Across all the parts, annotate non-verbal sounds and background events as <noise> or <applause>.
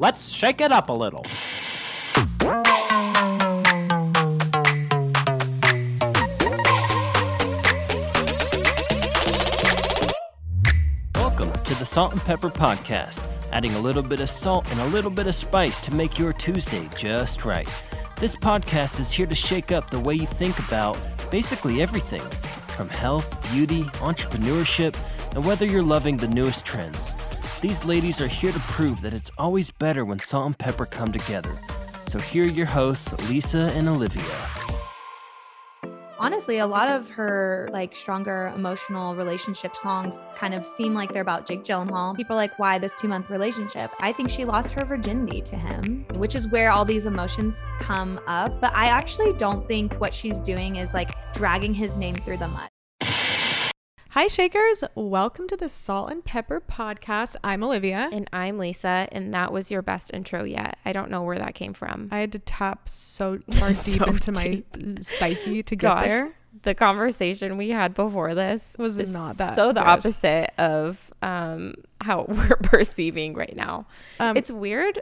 Let's shake it up a little. Welcome to the Salt and Pepper Podcast, adding a little bit of salt and a little bit of spice to make your Tuesday just right. This podcast is here to shake up the way you think about basically everything from health, beauty, entrepreneurship, and whether you're loving the newest trends. These ladies are here to prove that it's always better when salt and pepper come together. So here are your hosts, Lisa and Olivia. honestly a lot of her like stronger emotional relationship songs kind of seem like they're about Jake Gyllenhaal. People are like, why this two month relationship? I think she lost her virginity to him, which is where all these emotions come up. But I actually don't think what she's doing is like dragging his name through the mud. Hi, Shakers. Welcome to the Salt and Pepper Podcast. I'm Olivia. And I'm Lisa, and that was your best intro yet. I don't know where that came from. I had to tap so <laughs> far deep So into my psyche to get Gosh, there. The conversation we had before this Was not that so the good. opposite of um, how <laughs> we're perceiving right now. Um, it's weird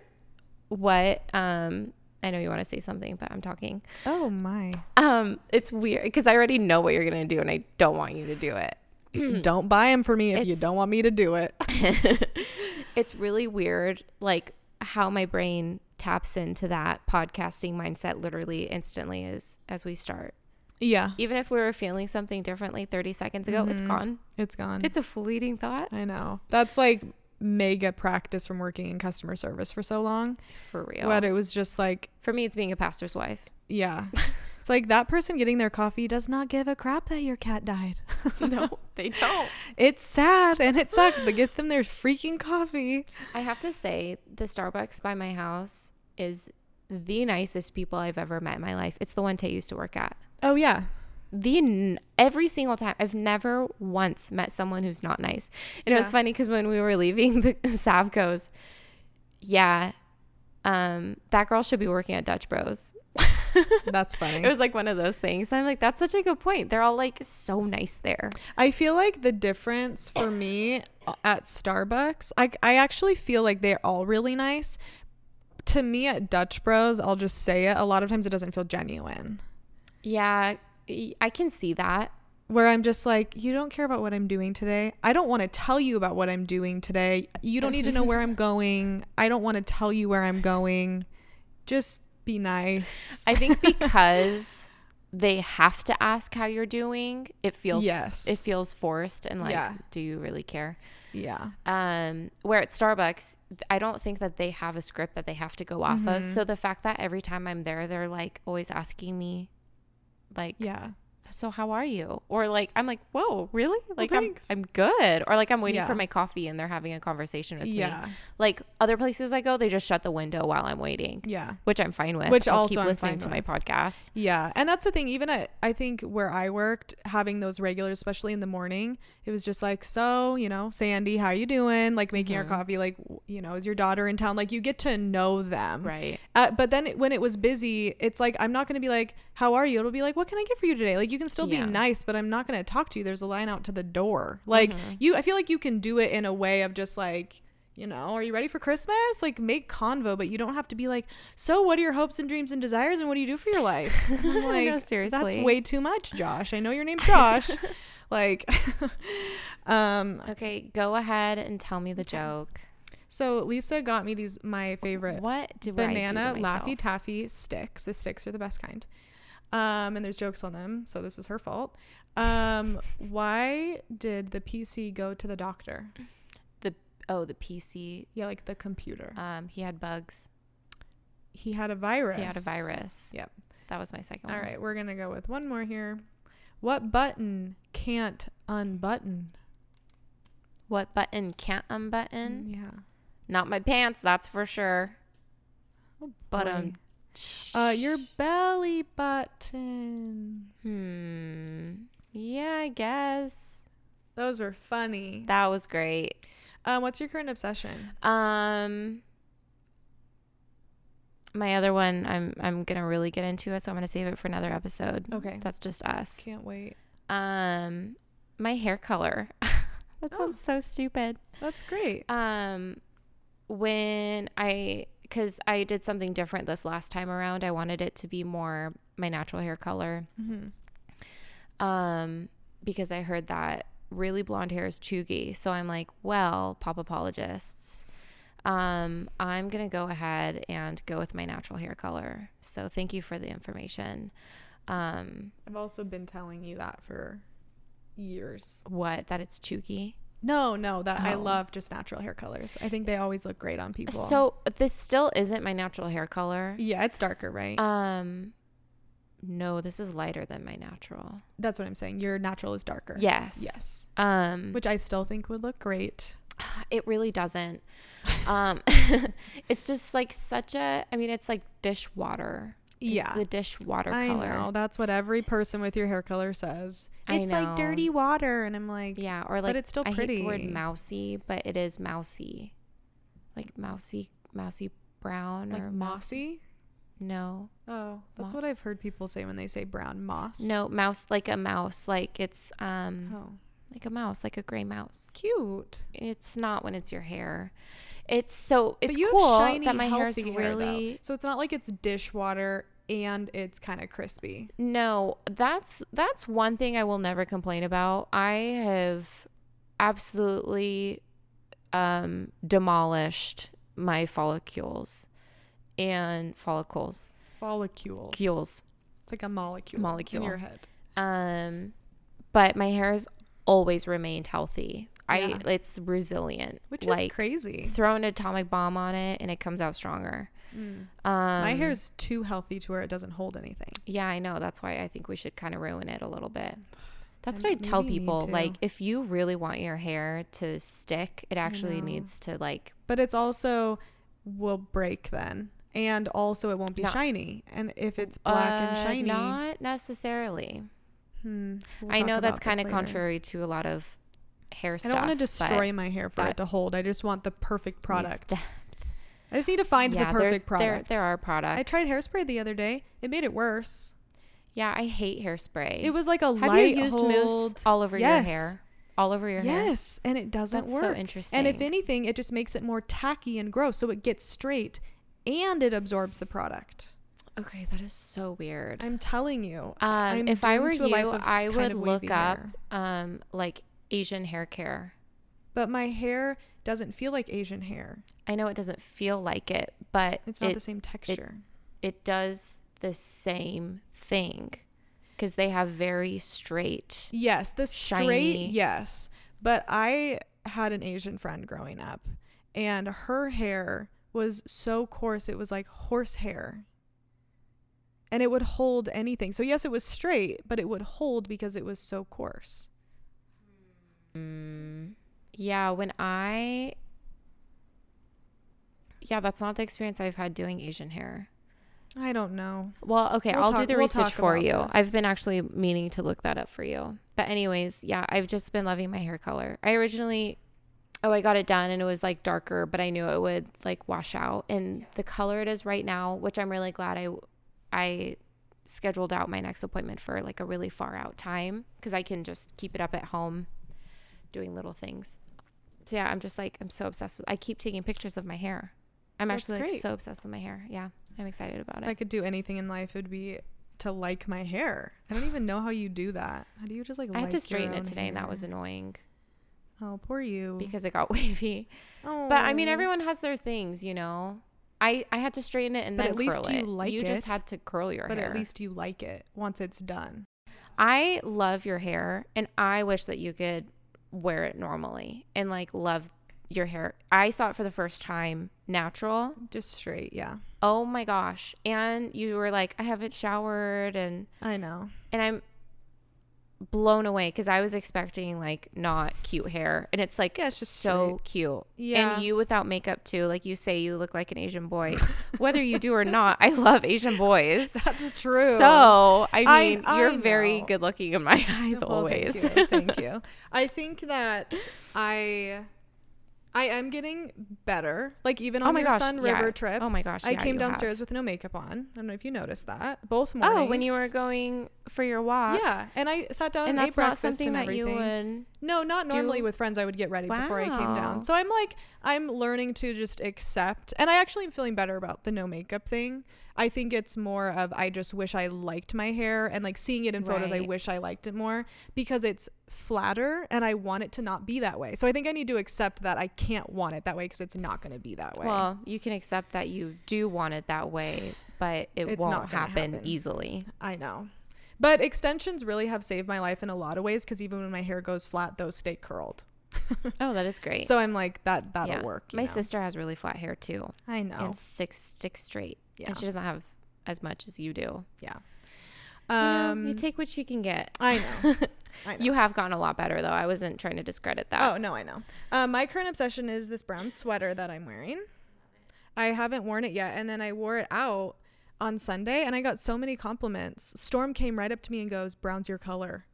what um, I know you want to say something, but I'm talking. oh my. Um, it's weird because I already know what you're gonna do, and I don't want you to do it. <clears throat> don't buy them for me if you don't want me to do it. <laughs> it's really weird like how my brain taps into that podcasting mindset literally instantly as as we start yeah, even if we were feeling something differently 30 seconds ago it's Mhm. gone it's gone. it's a fleeting thought I know. That's like mega practice from working in customer service for so long. for real But it was just like, for me it's being a pastor's wife yeah. <laughs> it's like that person getting their coffee does not give a crap that your cat died. <laughs> no they don't It's sad and it sucks, but get them their freaking coffee. i have to say the starbucks by my house is the nicest people i've ever met in my life it's the one tay used to work at Oh, yeah. the every single time I've never once met someone who's not nice. And it was funny because when we were leaving, the <laughs> Sav goes, "Yeah, um, that girl should be working at Dutch Bros." <laughs> <laughs> That's funny. It was like one of those things. I'm like, that's such a good point. They're all like so nice there. I feel like the difference for me uh, at Starbucks, I, I actually feel like they're all really nice. To me at Dutch Bros, I'll just say it, a lot of times it doesn't feel genuine. Yeah, I can see that. Where I'm just like, you don't care about what I'm doing today. I don't want to tell you about what I'm doing today. You don't need to know where I'm <laughs> going. I don't want to tell you where I'm going. Just be nice. I think <laughs> because they have to ask how you're doing, it feels Yes. it feels forced and like, Yeah. do you really care? yeah. um where at starbucks i don't think that they have a script that they have to go off Mm-hmm. of so the fact that every time i'm there they're like always asking me like Yeah. So how are you or like i'm like whoa really like I'm. I'm good or like i'm waiting Yeah. for my coffee and they're having a conversation with Yeah. me like other places i go they just shut the window while i'm waiting Yeah. which i'm fine with Which I'll also keep I'm listening fine to my with. podcast Yeah, and that's the thing. Even at I think where I worked, having those regulars, especially in the morning, it was just like, so you know, Sandy, how are you doing? Like making Mm-hmm. our coffee. Like, you know, is your daughter in town? Like, you get to know them, right Uh, but then when it was busy, it's like I'm not going to be like, "How are you?" It'll be like, "What can I get for you today?" Like you can still Yeah. be nice, but I'm not going to talk to you. There's a line out to the door. Like Mm-hmm. you, I feel like you can do it in a way of just like, you know, are you ready for Christmas? Like make convo, but you don't have to be like, "So what are your hopes and dreams and desires, and what do you do for your life?" <laughs> I'm like, know, that's way too much, Josh. I know your name's Josh. <laughs> like, <laughs> um, okay go ahead and tell me the joke so Lisa got me these my favorite what do I do banana laffy taffy sticks. The sticks are the best kind. Um, and there's jokes on them, so this is her fault. Um, why did the PC go to the doctor? the oh the pc Yeah, like the computer. um he had bugs he had a virus. He had a virus. Yep. That was my second All one. right, we're gonna go with one more here. What button can't unbutton? What button can't unbutton? Yeah. Not my pants, that's for sure. But um Uh, your belly button. hmm. Yeah, I guess. Those were funny. That was great. Um, what's your current obsession? Um my other one I'm I'm gonna really get into it, so I'm gonna save it for another episode. Okay. That's just us. Can't wait. Um my hair color. <laughs> that Oh. sounds so stupid. That's great. Um when I because I did something different this last time around. I wanted it to be more my natural hair color. Um, because I heard that really blonde hair is chuggy. So I'm like, well, pop apologists. Um, I'm gonna go ahead and go with my natural hair color. So thank you for the information. Um, I've also been telling you that for years. what that it's chuggy. No, no, that I Oh. love just natural hair colors. I think they always look great on people. So this still isn't my natural hair color. yeah, it's darker, right? Um, no, this is lighter than my natural. That's what I'm saying. Your natural is darker. Yes. Yes. Um, Which I still think would look great. <sighs> it really doesn't. <laughs> Um, <laughs> it's just like such a. I mean, it's like dishwater. It's Yeah. the dishwater I color. know. That's what every person with your hair color says. I It's like dirty water. And I'm like, Yeah, or like it's still pretty. I hate the word mousy, but it is mousy, like mousy, mousy brown like or mossy. No, Oh, that's Mo- what I've heard people say when they say brown moss. no mouse, like a mouse, like it's um Oh, like a mouse, like a gray mouse. cute. It's not when it's your hair. It's so it's cool shiny, that my hair is healthy hair, really So it's not like it's dishwater and it's kind of crispy. No, that's that's one thing I will never complain about. I have absolutely um demolished my follicles and follicles. Follicules. Cules. It's like a molecule. Molecule. in your head. Um but my hair has always remained healthy. Yeah. I it's resilient. Which like is crazy. throw an atomic bomb on it and it comes out stronger. Um My hair is too healthy to where it doesn't hold anything. Yeah, I know. That's why I think we should kind of ruin it a little bit. That's what I tell maybe you need people. Like, if you really want your hair to stick, it actually needs to like. But it's also will break then. And also it won't be Not- shiny. And if it's black and uh, shiny. Not necessarily. hmm, we'll I know that's kind of contrary to a lot of hair I stuff. don't want to destroy my hair for it to hold. I just want the perfect product. I just need to find yeah, the perfect product. There, there are products. I tried hairspray the other day. It made it worse. Yeah, I hate hairspray. It was like a Have light you used hold. mousse all over Yes. your hair? All over your hair. Yes, and it doesn't That's work. so interesting. And if anything, it just makes it more tacky and gross. So it gets straight and it absorbs the product. Okay, that is so weird. I'm telling you. Um, I'm if I were you, I would look up um like Asian hair care. But my hair doesn't feel like Asian hair. I know it doesn't feel like it, but It's not it, the same texture. it does the same thing because they have very straight. yes, the straight, shiny- yes. But I had an Asian friend growing up, and her hair was so coarse, it was like horse hair. And it would hold anything. So, yes, it was straight, but it would hold because it was so coarse. Mm, yeah, when I. Yeah, that's not the experience I've had doing Asian hair. I don't know. Well, okay, We'll I'll do the we'll research for you. this. I've been actually meaning to look that up for you. But anyways, yeah, I've just been loving my hair color. I originally oh, I got it done and it was like darker, but I knew it would like wash out. And the color it is right now, which I'm really glad I I scheduled out my next appointment for like a really far out time because I can just keep it up at home doing little things. So yeah, I'm just like I'm so obsessed with I keep taking pictures of my hair. I'm That's actually like great. so obsessed with my hair. Yeah. I'm excited about If it. I could do anything in life, it would be to like my hair. I don't even know how you do that. How do you just like? I had to straighten it today, and that was annoying Oh, poor you. because it got <laughs> wavy. oh. But I mean, everyone has their things, you know. I I had to straighten it and But then at least curl you it. like you just had to curl your But hair. But at least you like it once it's done. I love your hair, and I wish that you could wear it normally and like love your hair. I saw it for the first time natural. Just straight, yeah. Oh my gosh! And you were like, I haven't showered, and I know. and I'm blown away because I was expecting like not cute hair, and it's like Yeah, it's just so cute. Yeah. and you without makeup too, like you say, you look like an Asian boy, <laughs> whether you do or not. I love Asian boys. That's true. So I I- mean, I you're very good looking in my <laughs> eyes Well, always. Thank you. Thank <laughs> you. I think that I I am getting better. Like even oh on oh my your gosh, Sun yeah. River oh trip. Oh my gosh, I came downstairs have. with no makeup on. I don't know if you noticed that. Both mornings. Oh, when you were going for your walk. Yeah, and I sat down and and, ate that's not breakfast something and that you would. No, not normally with friends. I would get ready before I came down. So I'm like, I'm learning to just accept. And I actually am feeling better about the no makeup thing. I think it's more of I just wish I liked my hair and like seeing it in photos, I wish I liked it more because it's flatter and I want it to not be that way. So I think I need to accept that I can't want it that way because it's not going to be that way. Well, you can accept that you do want it that way, but it It's won't not happen, happen. easily. I know. But extensions really have saved my life in a lot of ways because even when my hair goes flat, those stay curled. <laughs> Oh, that is great. So I'm like, that that'll Yeah. work. My know? sister has really flat hair too, I know. and six sticks straight, Yeah. and she doesn't have as much as you do. Yeah. You know, Um, you take what you can get. I know. <laughs> I know. You have gotten a lot better though. I wasn't trying to discredit that. Oh no, I know. Um, my current obsession is this brown sweater that I'm wearing. I haven't worn it yet, and then I wore it out on Sunday, and I got so many compliments. Storm came right up to me and goes, "Brown's your color,"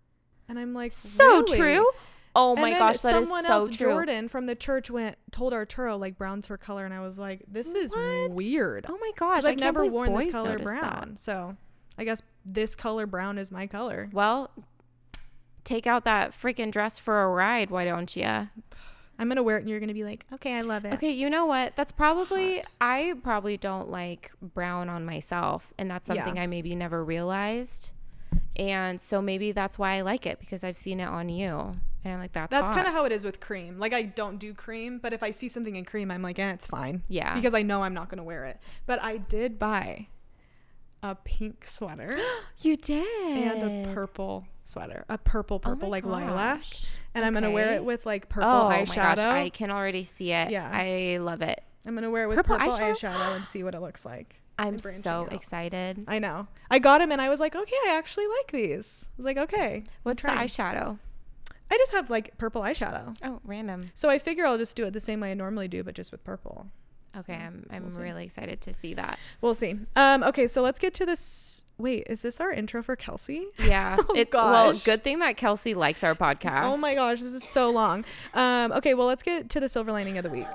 and I'm like, so "Really?" true. Oh my gosh, that is someone so else, true. Jordan from the church went told Arturo like brown's her color, and I was like, "This is What? weird." Oh my gosh, I've never worn this color brown, that. so I guess this color brown is my color. Well, take out that freaking dress for a ride, why don't you? I'm gonna wear it, and you're gonna be like, "Okay, I love it." Okay, you know what? That's probably I probably don't like brown on myself, and that's Yeah. something I maybe never realized. And so maybe that's why I like it because I've seen it on you, and I'm like, that's That's kind of how it is with cream. Like I don't do cream, but if I see something in cream, I'm like, eh, it's fine. Yeah. Because I know I'm not gonna wear it. But I did buy a pink sweater <gasps> you did and a purple sweater, a purple Oh my purple like lilac, gosh. and I'm gonna wear it with like purple oh my eyeshadow. gosh, I can already see it. Yeah. I love it. I'm gonna wear it with Purple purple, eyeshadow? eyeshadow? and see what it looks like. I'm so out. excited. I know. I got him and I was like, okay, I actually like these. I was like, okay. What's the eyeshadow? I just have like purple eyeshadow. Oh, random. So I figure I'll just do it the same way I normally do, but just with purple. Okay, So, I'm I'm we'll really excited to see that. We'll see. Um, okay, so let's get to this. Wait, is this our intro for Kelsey? Yeah. <laughs> Oh, it, Well, good thing that Kelsey likes our podcast. Oh my gosh, this is so long. Um, okay, well, let's get to the silver lining of the week.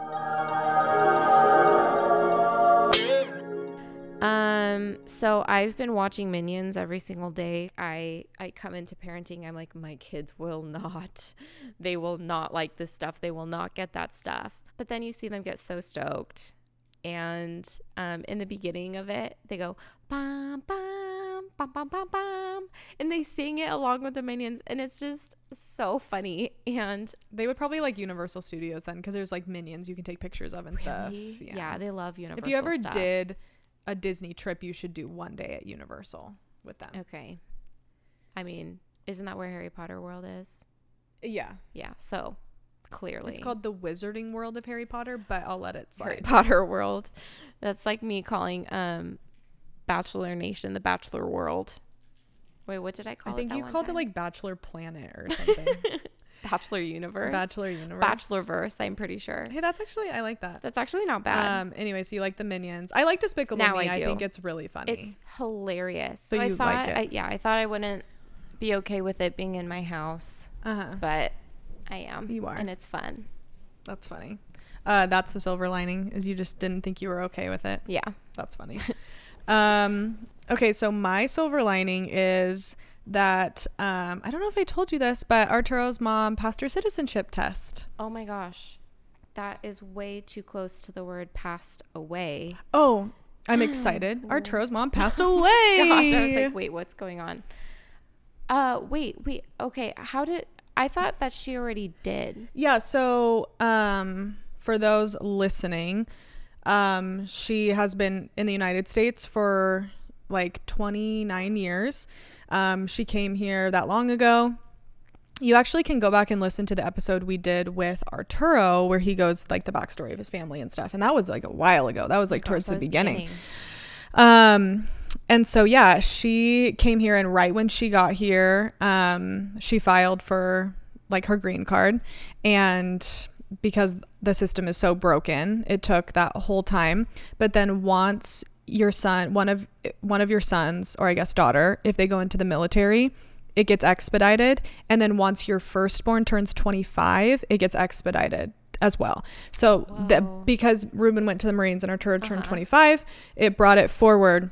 Um, so I've been watching Minions every single day. I I come into parenting, I'm like, my kids will not, <laughs> they will not like this stuff. They will not get that stuff. But then you see them get so stoked. And um, in the beginning of it, they go bam bam bam bam bam bam, and they sing it along with the minions, and it's just so funny. And They would probably like Universal Studios then, because there's like minions you can take pictures of and stuff. Really? yeah. they love Universal. If you ever stuff. did a Disney trip, you should do one day at Universal with them. okay. I mean, isn't that where Harry Potter World is? Yeah, Yeah, so clearly it's called the Wizarding World of Harry Potter, but I'll let it Harry slide. Potter World. That's like me calling um Bachelor Nation the Bachelor World. Wait, what did I call it? I it? think that you called time? it like Bachelor Planet or something. <laughs> Bachelor Universe. Bachelor Universe. Bachelorverse, I'm pretty sure. Hey, that's actually I like that. That's actually not bad. Um. Anyway, so you like the Minions? I like Despicable Now Me. I I, think it's really funny. it's hilarious. So So I thought like it? I, yeah, I thought I wouldn't be okay with it being in my house, uh huh. but I am. You are. And it's fun. That's funny. Uh, that's the silver lining is you just didn't think you were okay with it. Yeah. That's funny. <laughs> um, okay, so my silver lining is that um, I don't know if I told you this, but Arturo's mom passed her citizenship test. Oh my gosh. That is way too close to the word passed away. Oh, I'm <gasps> excited. Arturo's mom <laughs> passed away. Gosh, I was like, wait, what's going on? Uh, wait, wait. Okay, how did I thought that she already did? Yeah, so um for those listening, um she has been in the United States for like 29 years. Um she came here that long ago. You actually can go back and listen to the episode we did with Arturo where he goes like the backstory of his family and stuff. And that was like a while ago. That was like Gosh, towards that the was beginning. Um, and so yeah, she came here, and right when she got here, um, she filed for like her green card, and because the system is so broken, it took that whole time. But then once your son, one of one of your sons, or I guess daughter, if they go into the military, it gets expedited, and then once your firstborn turns 25, it gets expedited as well. So that because Ruben went to the Marines and Arturo turned Uh-huh. 25, it brought it forward.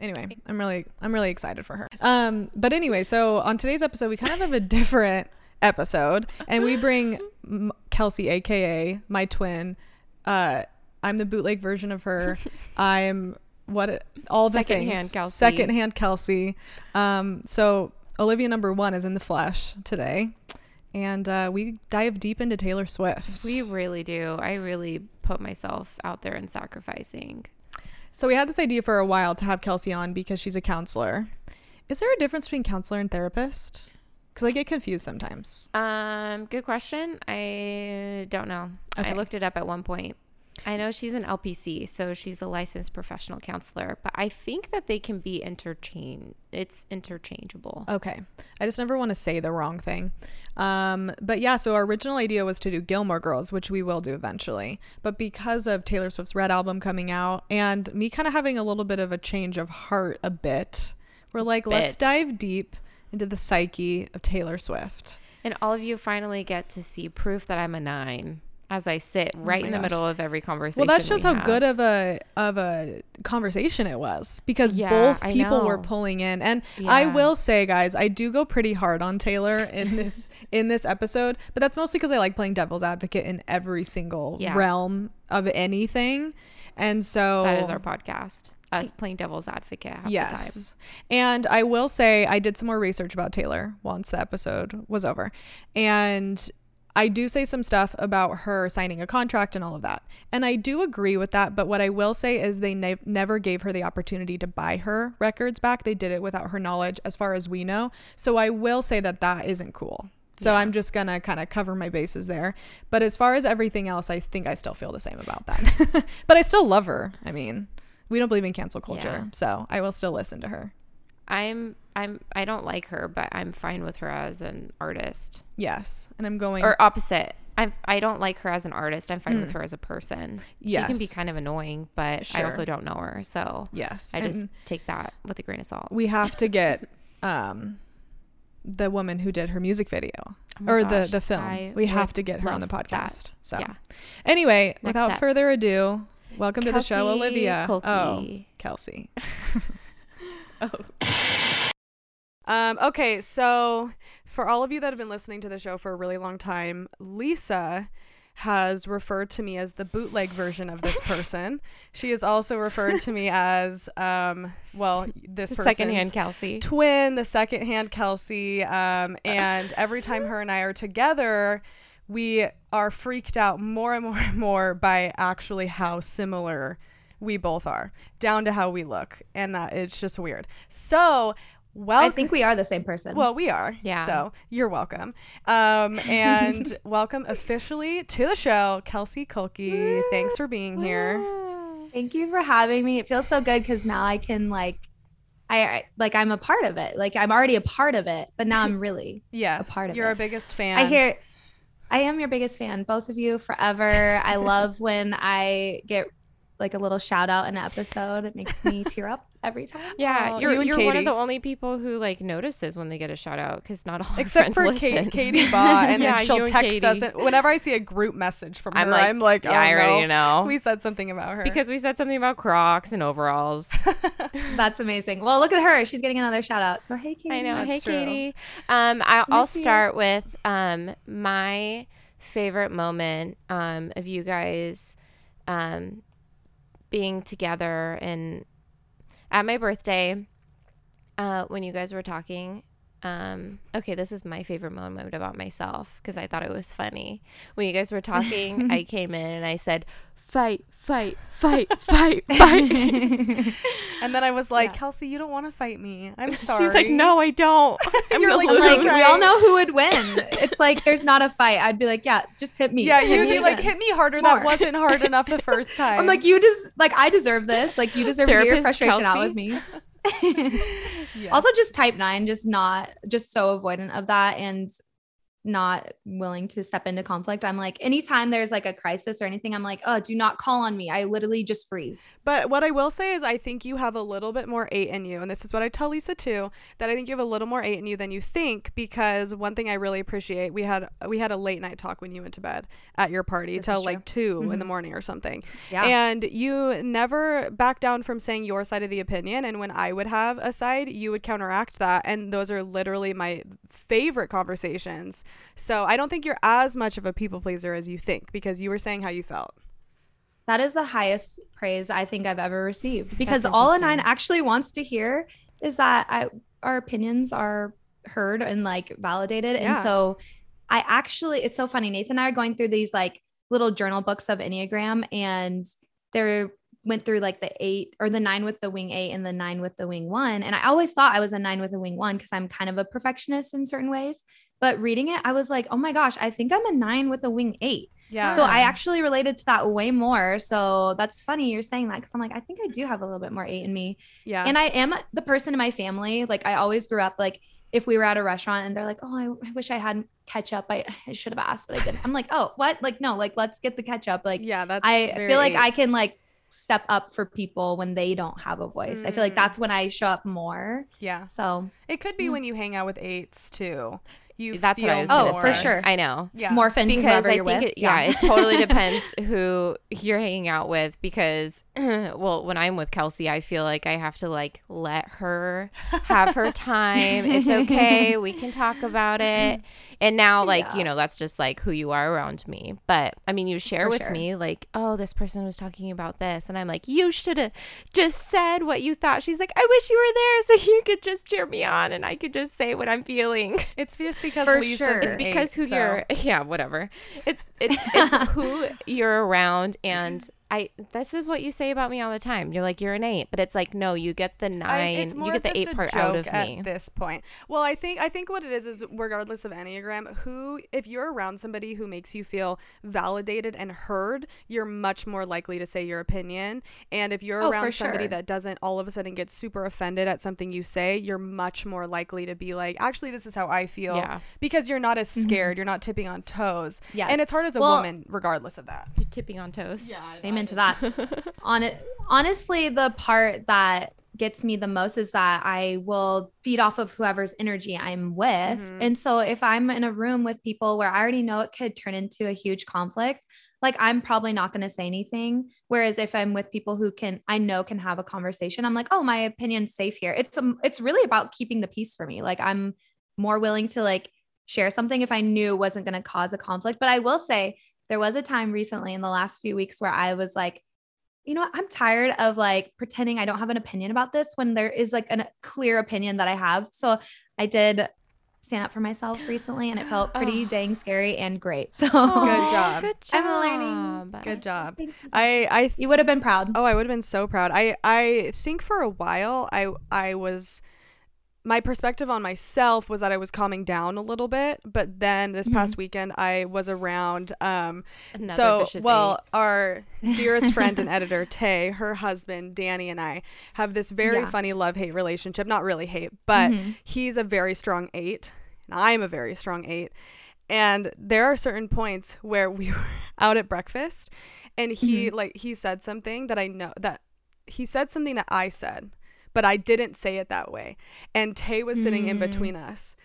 Anyway, I'm really I'm really excited for her. Um, but anyway, so on today's episode, we kind of have a different episode, and we bring <laughs> M- Kelsey, aka my twin. Uh, I'm the bootleg version of her. <laughs> I'm what all the Secondhand things. Kelsey. Secondhand Kelsey. Um, so Olivia number one is in the flesh today, and uh, we dive deep into Taylor Swift. We really do. I really put myself out there and sacrificing. So we had this idea for a while to have Kelsey on because she's a counselor. Is there a difference between counselor and therapist? Because I get confused sometimes. Um, good question. I don't know. Okay. I looked it up at one point. I know she's an LPC, so she's a licensed professional counselor, but I think that they can be interchange. It's interchangeable. Okay. I just never want to say the wrong thing. Um, but yeah, so our original idea was to do Gilmore Girls, which we will do eventually. But because of Taylor Swift's Red album coming out and me kind of having a little bit of a change of heart a bit, we're like, let's dive deep into the psyche of Taylor Swift. And all of you finally get to see proof that I'm a nine as I sit oh right Oh in the gosh. middle of every conversation. Well, that shows we how have. good of a of a conversation it was because Yeah, both people were pulling in. And I will say, guys, I do go pretty hard on Taylor in <laughs> this in this episode, but that's mostly because I like playing devil's advocate in every single Yeah. realm of anything. And so That is our podcast. Us playing devil's advocate half the time. Yes. And I will say I did some more research about Taylor once the episode was over. And I do say some stuff about her signing a contract and all of that. And I do agree with that. But what I will say is they ne- never gave her the opportunity to buy her records back. They did it without her knowledge, as far as we know. So I will say that that isn't cool. So I'm just going to kind of cover my bases there. But as far as everything else, I think I still feel the same about that. <laughs> but I still love her. I mean, we don't believe in cancel culture. Yeah. So I will still listen to her. I'm I'm I don't like her, but I'm fine with her as an artist. Yes. And I'm going. Or opposite. I'm I don't like her as an artist. I'm fine with her as a person. Yes. She can be Mm. Kind of annoying, but I also don't know her. So yes. I just and take that with a grain of salt. we have to get <laughs> um, the woman who did her music video Oh or gosh, the, the film. I we have to get her on the love that. podcast. So, Yeah. anyway, Next without step. further ado, welcome to the show, Kelsey Olivia. Oh, Kelsey. <laughs> Oh. <laughs> Um, okay, so for all of you that have been listening to the show for a really long time, Lisa has referred to me as the bootleg version of this person. <laughs> she has also referred to me as, um, well, this The secondhand Kelsey. twin, the secondhand Kelsey. Um, <laughs> and every time her and I are together, we are freaked out more and more and more by actually how similar we both are, down to how we look, and that it's just weird. So, well, I think we are the same person. well, we are. Yeah. So you're welcome. Um, and <laughs> welcome officially to the show, Kelsey Kuhlke. Thanks for being here. Thank you for having me. It feels so good because now I can like, I I- like I'm a part of it. Like I'm already a part of it, but now I'm really. yeah a <laughs> part of it. you're it. our biggest fan. I hear. I am your biggest fan, both of you forever. I love when I get like a little shout out in an episode. It makes me tear up <laughs> every time. Yeah, Oh, you're you and you are one of the only people who like notices when they get a shout out because not all our Except friends for listen. Kate, Katie Ba, and <laughs> Yeah, then she'll and text Katie. us. And whenever I see a group message from her, I'm like, I'm like, yeah, oh, I already no. know. We said something about her because we said something about Crocs and overalls. <laughs> That's amazing. Well, look at her. She's getting another shout out. So hey, Katie. I know. That's hey, true. Katie. Um, I, I'll Miss you. start with um my favorite moment um of you guys um being together and at my birthday uh when you guys were talking um okay this is my favorite moment about myself because i thought it was funny. When you guys were talking <laughs> i came in and i said fight fight fight fight <laughs> fight and then I was like, Yeah. Kelsey, you don't want to fight me. I'm sorry. <laughs> she's like no i don't <laughs> i'm You're like, like, lose." we all know who would win. It's like there's not a fight. I'd be like, yeah, just hit me. Yeah, Hit you'd me be like, hit me harder. That wasn't hard enough the first time. I'm like, you just like I deserve this. Like you deserve to your Therapist frustration out with me. Yes. Also, just type nine, just not just so avoidant of that and not willing to step into conflict. I'm like, anytime there's like a crisis or anything, I'm like, oh, do not call on me. I literally just freeze. But what I will say is, I think you have a little bit more eight in you. And this is what I tell Lisa too that I think you have a little more eight in you than you think. Because one thing I really appreciate, we had we had a late night talk when you went to bed at your party This till like true. 2 in the mm-hmm. morning or something. Yeah. And you never back down from saying your side of the opinion. And when I would have a side, you would counteract that. And those are literally my favorite conversations So I don't think you're as much of a people pleaser as you think because you were saying how you felt. That is the highest praise I think I've ever received because all a nine actually wants to hear is that I, our opinions are heard and like validated. Yeah. And so I actually, it's so funny. Nathan and I are going through these like little journal books of Enneagram and they went through like the eight or the nine with the wing eight and the nine with the wing one. And I always thought I was a nine with a wing one because I'm kind of a perfectionist in certain ways. But reading it, I was like, oh my gosh, I think I'm a nine with a wing eight. Yeah. So I actually related to that way more. So that's funny you're saying that because I'm like, I think I do have a little bit more eight in me. yeah. And I am the person in my family. Like I always grew up like if we were at a restaurant and they're like, oh, I, I wish I hadn't ketchup. I, I should have asked, but I didn't. I'm like, oh, what? Like, no, like let's get the ketchup. Like yeah, that's I very feel like I can like step up for people when they don't have a voice. I feel like Mm. that's when I show up more. Yeah. So It could be Mm. when you hang out with eights too. You That's what I feel was Oh, for sure. I know. Yeah. morph into because I you're think with. it, yeah, it totally <laughs> depends who you're hanging out with because <clears throat> well, when I'm with Kelsey, I feel like I have to like let her have her <laughs> time. it's okay. We can talk about it. And now like, Yeah. you know, that's just like who you are around me. But I mean, you share For with sure. me like, "Oh, this person was talking about this." And I'm like, "You should have just said what you thought." She's like, "I wish you were there so <laughs> you could just cheer me on and I could just say what I'm feeling." <laughs> It's just because For Lisa's sure. it's because eight, who so- you're <laughs> yeah whatever it's it's it's who you're around and mm-hmm. I this is what you say about me all the time you're like you're an eight but it's like no you get the nine it's more you get the just eight a part out joke of at me this point. Well, I think I think what it is is regardless of enneagram, who if you're around somebody who makes you feel validated and heard, you're much more likely to say your opinion. And if you're Oh, around somebody sure. that doesn't all of a sudden get super offended at something you say, you're much more likely to be like, actually, this is how I feel. Yeah. Because you're not as scared, you're not tipping on toes. Mm-hmm. And it's hard as a Well- woman, regardless of that. you're tipping on toes Amen to that. <laughs> On it, honestly, the part that gets me the most is that I will feed off of whoever's energy I'm with. Mhm. And so if I'm in a room with people where I already know it could turn into a huge conflict, like I'm probably not going to say anything. Whereas if I'm with people who can, I know can have a conversation, I'm like, oh, my opinion's safe here. It's um, it's really about keeping the peace for me. Like I'm more willing to like share something if I knew it wasn't going to cause a conflict. But I will say there was a time recently in the last few weeks where I was like, you know, what? I'm tired of like pretending I don't have an opinion about this when there is like a clear opinion that I have. So I did stand up for myself recently and it felt <gasps> pretty Oh. dang scary and great. So Good job. good job. I'm learning. Good job. Thank you. I I you would have been proud. Oh, I would have been so proud. I I think for a while I I was my perspective on myself was that I was calming down a little bit, but then this past weekend I was around um Another so well eight. our <laughs> dearest friend and editor Tay, her husband Danny and I have this very Yeah. funny love-hate relationship, not really hate, but Mhm. he's a very strong 8 and I'm a very strong 8. And there are certain points where we <laughs> were out at breakfast and he Mm-hmm. like he said something that I know that he said something that I said, but I didn't say it that way. And Tay was sitting in Mm. between us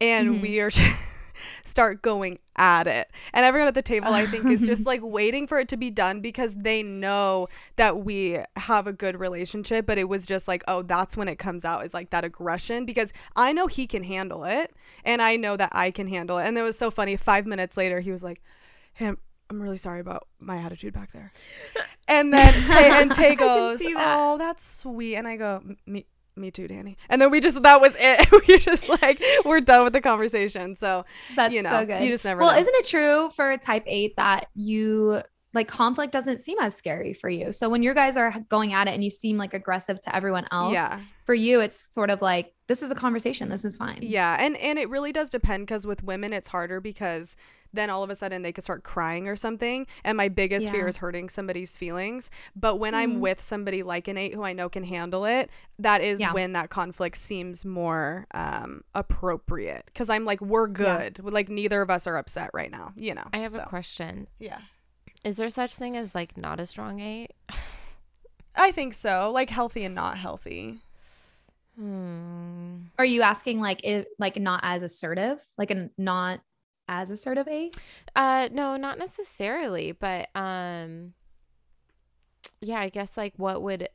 and Mhm. we are <laughs> start going at it. And everyone at the table I think is just <laughs> like waiting for it to be done because they know that we have a good relationship, but it was just like, oh, that's when it comes out is like that aggression because I know he can handle it and I know that I can handle it. And it was so funny. 5 minutes later he was like, "Hey, I'm, really sorry about my attitude back there." And then <laughs> <laughs> <laughs> Tay and Tay goes, that. "Oh, that's sweet." And I go, "Me me too, Danny." And then we just that was it. we just like we're done with the conversation. So, That's you know, so good. you just never well, know. isn't it true for a type eight that you like conflict doesn't seem as scary for you? So when your guys are going at it and you seem like aggressive to everyone else, yeah. for you, it's sort of like, this is a conversation. This is fine. Yeah, and and it really does depend because with women it's harder because then all of a sudden they could start crying or something. And my biggest fear is hurting somebody's feelings. But when I'm Mhm. with somebody like an eight who I know can handle it, that is Yeah. when that conflict seems more um, appropriate because I'm like we're Yeah. good. Like neither of us are upset right now. You know. i have so, a question Yeah, is there such thing as like not a strong eight I think so. Like healthy and not healthy. hmm. Are you asking like if like not as assertive, like a not as assertive eight? Uh no, not necessarily, but um yeah, I guess like what would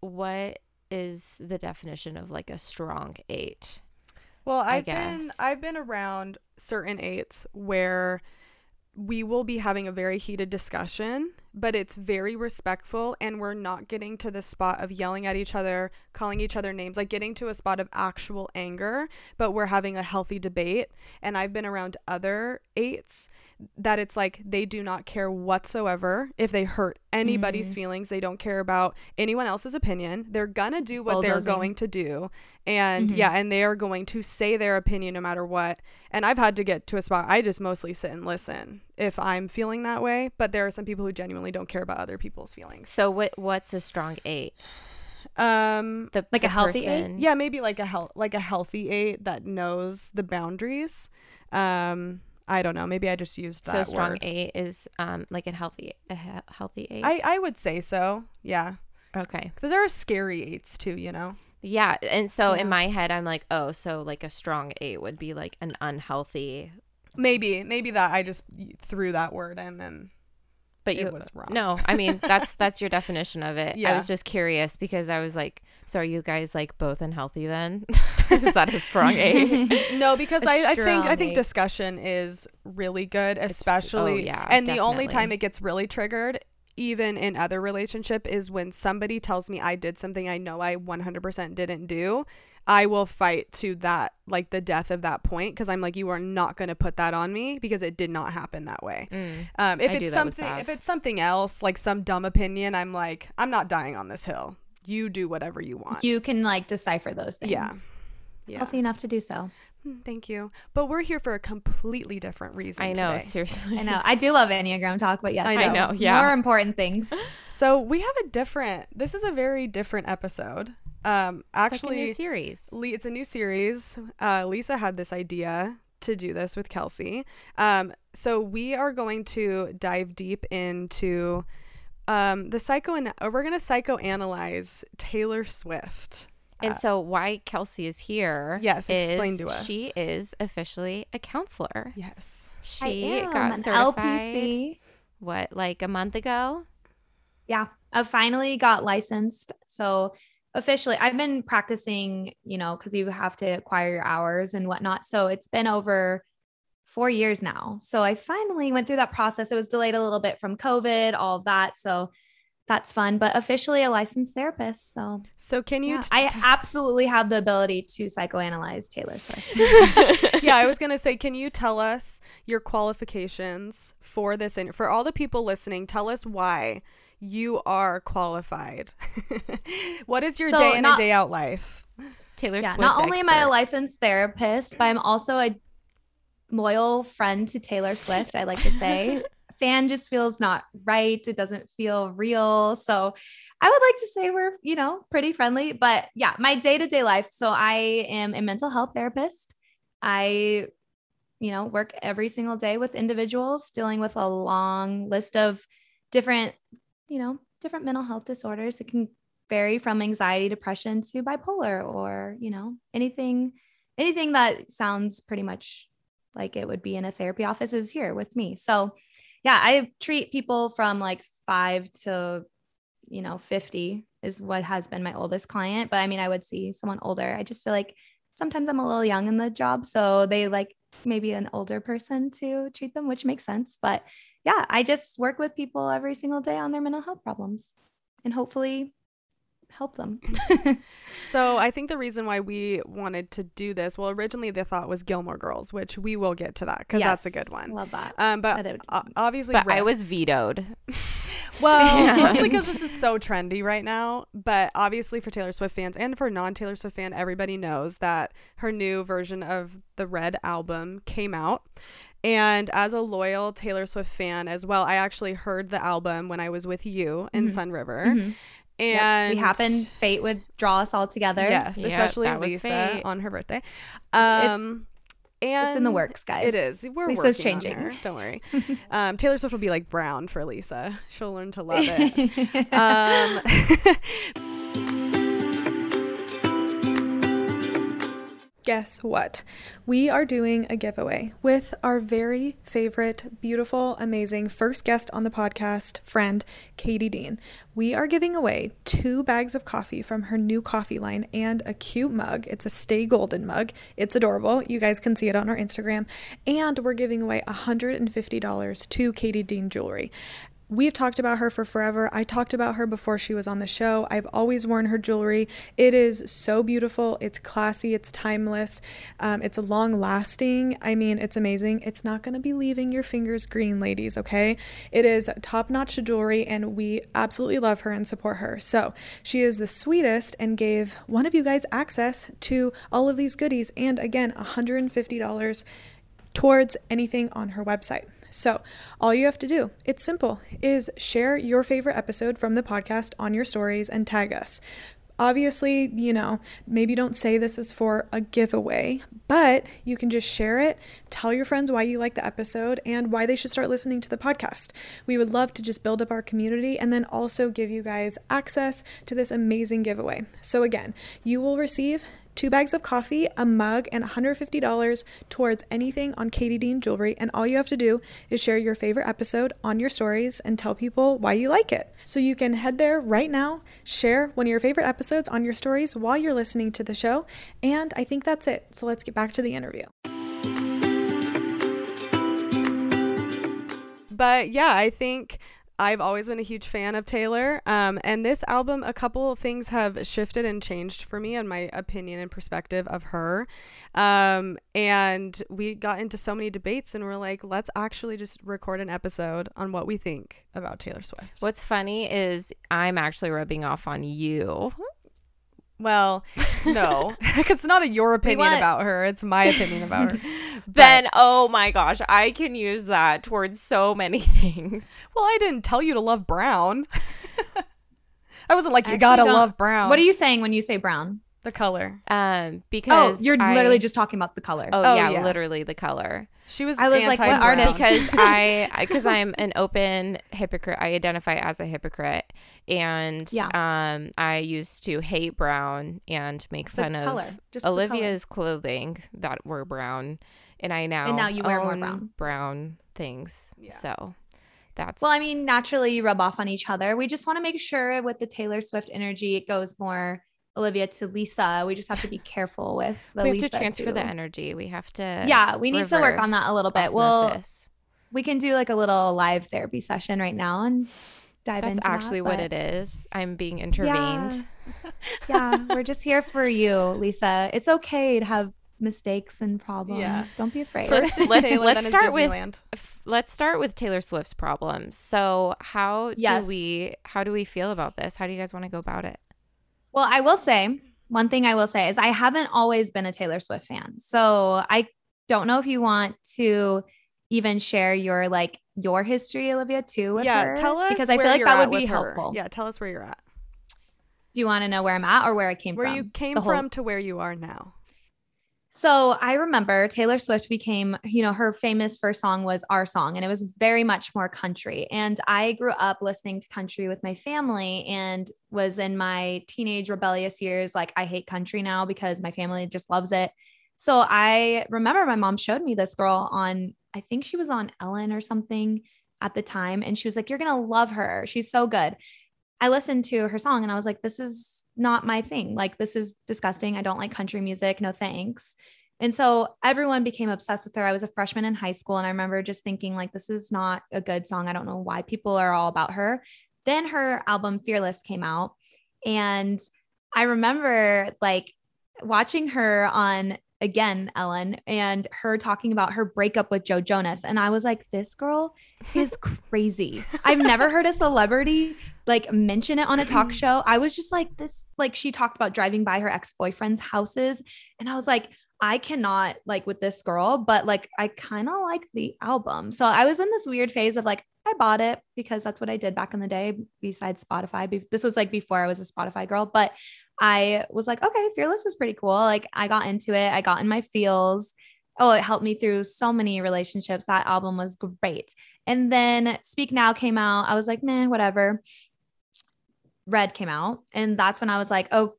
what is the definition of like a strong 8? Well, I I've been. I've been around certain eights where we will be having a very heated discussion, but it's very respectful and we're not getting to the spot of yelling at each other, calling each other names, like getting to a spot of actual anger, but we're having a healthy debate. And I've been around other eights that it's like they do not care whatsoever if they hurt anybody's Mm. feelings. They don't care about anyone else's opinion. They're gonna do what they're going to do. And Mhm. yeah, and they are going to say their opinion no matter what. And I've had to get to a spot I just mostly sit and listen if I'm feeling that way. But there are some people who genuinely don't care about other people's feelings. So what what's a strong eight? Um The Like a the healthy eight? yeah, maybe like a health like a healthy eight that knows the boundaries. Um I don't know. Maybe I just used that So a strong word. eight is um like a healthy a he- healthy eight. I, I would say so. Yeah. okay. Because there are scary eights too, you know? Yeah, and so Yeah. in my head, I'm like, oh, so like a strong eight would be like an unhealthy, Maybe. Maybe that I just threw that word in and but It you was wrong. No, I mean <laughs> that's that's your definition of it. I was just curious because I was like, so are you guys like both unhealthy then? <laughs> is that a strong <laughs> A? no, because A I, I think I think eight. discussion is really good, oh, especially oh, yeah, and the only time it gets really triggered even in other relationship is when somebody tells me I did something I know I 100% didn't do. I will fight to that like the death of that point because I'm like you are not going to put that on me because it did not happen that way. Mm. Um, if I it's something, if it's something else, like some dumb opinion, I'm like, I'm not dying on this hill. You do whatever you want. You can like decipher those things. yeah, yeah. Healthy enough to do so. Mm, Thank you. But we're here for a completely different reason. I know, today. seriously. <laughs> I know. I do love Enneagram talk, but yes, I I know. know, yeah. More important things. <laughs> So we have a different. This is a very different episode. Um, It's like a actually, new series. Le- it's a new series. Uh, Lisa had this idea to do this with Kelsey. Um, so we are going to dive deep into um, the psycho. uh, we're going to psychoanalyze Taylor Swift. And so why Kelsey is here? Yes, explain is to us. She is officially a counselor. Yes. She I am got an certified LPC. what, like a month ago? Yeah, I finally got licensed. So officially, I've been practicing, you know, because you have to acquire your hours and whatnot. So it's been over four years now. So I finally went through that process. It was delayed a little bit from COVID, all that. So that's fun, but officially a licensed therapist. So So can you? yeah, t- I absolutely have the ability to psychoanalyze Taylor Swift. <laughs> yeah, I was <laughs> gonna say, can you tell us your qualifications for this? And for all the people listening, tell us why you are qualified. <laughs> what is your So day in not- and day out life? Taylor yeah, Swift. not only am I a licensed therapist, but I'm also a loyal friend to Taylor Swift. I like to say, <laughs> fan just feels not right. It doesn't feel real. So I would like to say we're, you know, pretty friendly. But yeah, my day to day life. So I am a mental health therapist. I, you know, work every single day with individuals dealing with a long list of different, you know, different mental health disorders. It can vary from anxiety, depression to bipolar or, you know, anything anything that sounds pretty much like it would be in a therapy office is here with me. So, yeah, I treat people from like 5 to you know, 50 is what has been my oldest client, but I mean, I would see someone older. I just feel like sometimes I'm a little young in the job, so they like maybe an older person to treat them, which makes sense. But yeah, I just work with people every single day on their mental health problems and hopefully help them. <laughs> So I think the reason why we wanted to do this, well, originally the thought was Gilmore Girls, which we will get to that because that's a good one. Love that. Um, but That would- o- obviously, But I was vetoed. <laughs> Well, <laughs> Yeah. mostly because this is so trendy right now. But obviously, for Taylor Swift fans and for non Taylor Swift fan, everybody knows that her new version of the Red album came out. And as a loyal Taylor Swift fan as well, I actually heard the album when I was with you in Mhm. Sun River. Mhm. Yep, And we happened. Fate would draw us all together. Yes, Yep, especially Lisa on her birthday. Um, and it's in the works, guys. It is. We're Lisa's changing. Don't worry. <laughs> um, Taylor Swift will be like brown for Lisa. She'll learn to love it. <laughs> um, <laughs> guess what? We are doing a giveaway with our very favorite, beautiful, amazing first guest on the podcast, friend Katie Dean. We are giving away two bags of coffee from her new coffee line and a cute mug. It's a Stay Golden mug. It's adorable. You guys can see it on our Instagram. And we're giving away $150 to Katie Dean Jewelry. We've talked about her for forever. I talked about her before she was on the show. I've always worn her jewelry. It is so beautiful. It's classy. It's timeless. Um, it's long lasting. I mean, it's amazing. It's not going to be leaving your fingers green, ladies, okay? It is top notch jewelry, and we absolutely love her and support her. So she is the sweetest and gave one of you guys access to all of these goodies and again, $150 towards anything on her website. So, all you have to do, it's simple, is share your favorite episode from the podcast on your stories and tag us. Obviously, you know, maybe don't say this is for a giveaway, but you can just share it, tell your friends why you like the episode and why they should start listening to the podcast. We would love to just build up our community and then also give you guys access to this amazing giveaway. So, again, you will receive two bags of coffee, a mug, and $150 towards anything on Katie Dean Jewelry. And all you have to do is share your favorite episode on your stories and tell people why you like it. So you can head there right now, share one of your favorite episodes on your stories while you're listening to the show. And I think that's it. So let's get back to the interview. But yeah, I think I've always been a huge fan of Taylor. Um, and this album, a couple of things have shifted and changed for me and my opinion and perspective of her. Um, and we got into so many debates and we're like, let's actually just record an episode on what we think about Taylor Swift. What's funny is I'm actually rubbing off on you. Well, no, <laughs> because it's not a your opinion want- about her. It's my opinion about her. <laughs> Then, oh my gosh, I can use that towards so many <laughs> things. Well, I didn't tell you to love Brown. I wasn't like, you Actually gotta love Brown. What are you saying when you say brown? The color. Um, Oh, because you're I- literally just talking about the color. Oh, Oh, yeah, yeah. literally the color. She was I was like, what artist? because <laughs> I because I'm an open hypocrite. I identify as a hypocrite, and Yeah. um, I used to hate brown and make The fun color, of just. Olivia's clothing that were brown, and I now And now you wear more brown. brown things. Yeah. So that's Well, I mean, naturally you rub off on each other. We just want to make sure with the Taylor Swift energy, it goes more Olivia to Lisa. We just have to be careful with the we have Lisa to transfer too. the energy. We have to Yeah, we need to work on that a little bit. Well, osmosis. we can do like a little live therapy session right now and dive that's into actually that, what it is. I'm being intervened. <laughs> yeah, we're just here for you, Lisa. It's okay to have mistakes and problems. Yeah. Don't be afraid. First <laughs> Let's- Taylor, let's start with- F- let's start with Taylor Swift's problems. So, how Yes. do we how do we feel about this? How do you guys want to go about it? Well, I will say one thing I will say is I haven't always been a Taylor Swift fan. So I don't know if you want to even share your like your history, Olivia, too. With yeah, her, tell us because I feel like that would be helpful. Yeah, tell us where you're at. Do you want to know where I'm at or where I came Where from? Where you came whole- from to where you are now. So I remember Taylor Swift became, you know, her famous first song was Our Song, and it was very much more country. And I grew up listening to country with my family and was in my teenage rebellious years like, I hate country now because my family just loves it. So I remember my mom showed me this girl on, I think she was on Ellen or something at the time. And she was like, You're going to love her. She's so good. I listened to her song and I was like, This is not my thing. Like, this is disgusting. I don't like country music. No thanks. And so everyone became obsessed with her. I was a freshman in high school and I remember just thinking like this is not a good song. I don't know why people are all about her. Then her album Fearless came out and I remember like watching her on again Ellen and her talking about her breakup with Joe Jonas and I was like this girl is <laughs> crazy. I've never heard a celebrity like mention it on a talk <clears throat> show. I was just like this like she talked about driving by her ex-boyfriend's houses and I was like I cannot like with this girl, but like I kind of like the album. So I was in this weird phase of like, I bought it because that's what I did back in the day, besides Spotify. This was like before I was a Spotify girl, but I was like, okay, Fearless is pretty cool. Like I got into it, I got in my feels. Oh, it helped me through so many relationships. That album was great. And then Speak Now came out. I was like, man, whatever. Red came out. And that's when I was like, oh,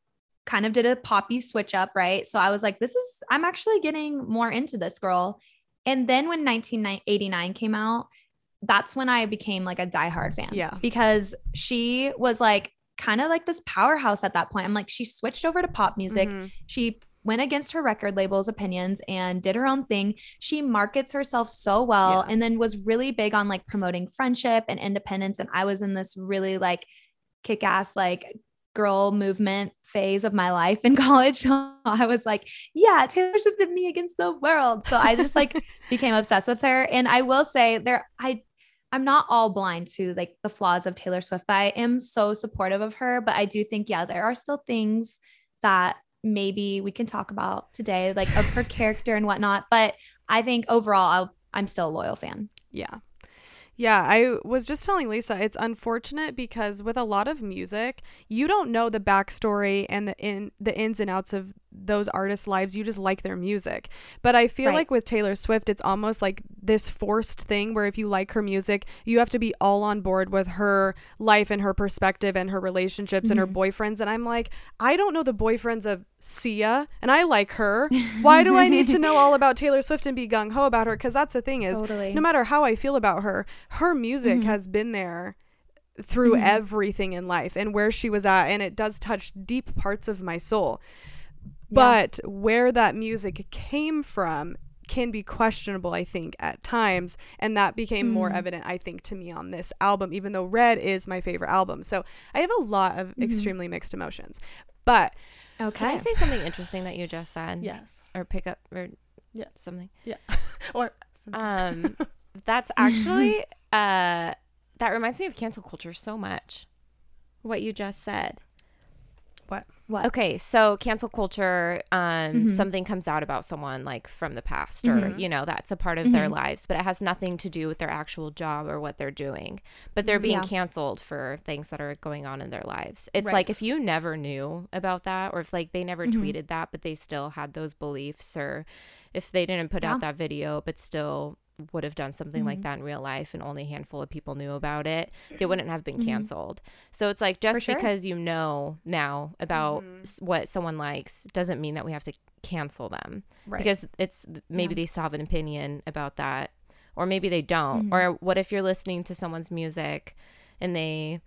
kind of did a poppy switch up, right? So I was like, this is, I'm actually getting more into this girl. And then when 1989 came out, that's when I became like a diehard fan. Yeah. Because she was like kind of like this powerhouse at that point. I'm like, she switched over to pop music. Mhm. She went against her record label's opinions and did her own thing. She markets herself so well Yeah. and then was really big on like promoting friendship and independence. And I was in this really like kick ass, like girl movement phase of my life in <laughs> college. So I was like, yeah, Taylor Swift and me against the world. So I just like <laughs> became obsessed with her. And I will say there, I, I'm not all blind to like the flaws of Taylor Swift, but I am so supportive of her. But I do think, yeah, there are still things that maybe we can talk about today, like of her <laughs> character and whatnot. But I think overall, I'll, I'm still a loyal fan. Yeah. Yeah, I was just telling Lisa, it's unfortunate because with a lot of music, you don't know the backstory and the in the ins and outs of those artists' lives. You just like their music. But I feel Right. like with Taylor Swift, it's almost like this forced thing where if you like her music, you have to be all on board with her life and her perspective and her relationships and her boyfriends. And I'm like, I don't know the boyfriends of Sia, and I like her. Why do I need to know all about <laughs> Taylor Swift and be gung ho about her? Because that's the thing is, Totally. no matter how I feel about her, her music Mm-hmm. has been there through everything in life and where she was at and it does touch deep parts of my soul. But where that music came from can be questionable, I think, at times. And that became more Mm. evident, I think, to me on this album, even though Red is my favorite album. So I have a lot of extremely mixed emotions. But Okay. Can I say something interesting that you just said? yes. Or pick up or Yeah. something. Yeah. <laughs> or Um, <laughs> that's actually uh, that reminds me of cancel culture so much. What you just said. What? what? Okay, so cancel culture, um, Mhm. something comes out about someone like from the past, or Mhm. you know, that's a part of their Mhm. lives, but it has nothing to do with their actual job or what they're doing. But they're being Yeah. canceled for things that are going on in their lives. It's Right. like if you never knew about that, or if like they never Mhm. tweeted that, but they still had those beliefs, or if they didn't put Yeah. out that video, but still would have done something like Mhm. that in real life and only a handful of people knew about it, they wouldn't have been Mhm. canceled. So it's like just sure. because you know now about Mhm. what someone likes doesn't mean that we have to cancel them Right. because it's maybe Yeah. they still have an opinion about that or maybe they don't. Mhm. Or what if you're listening to someone's music and they,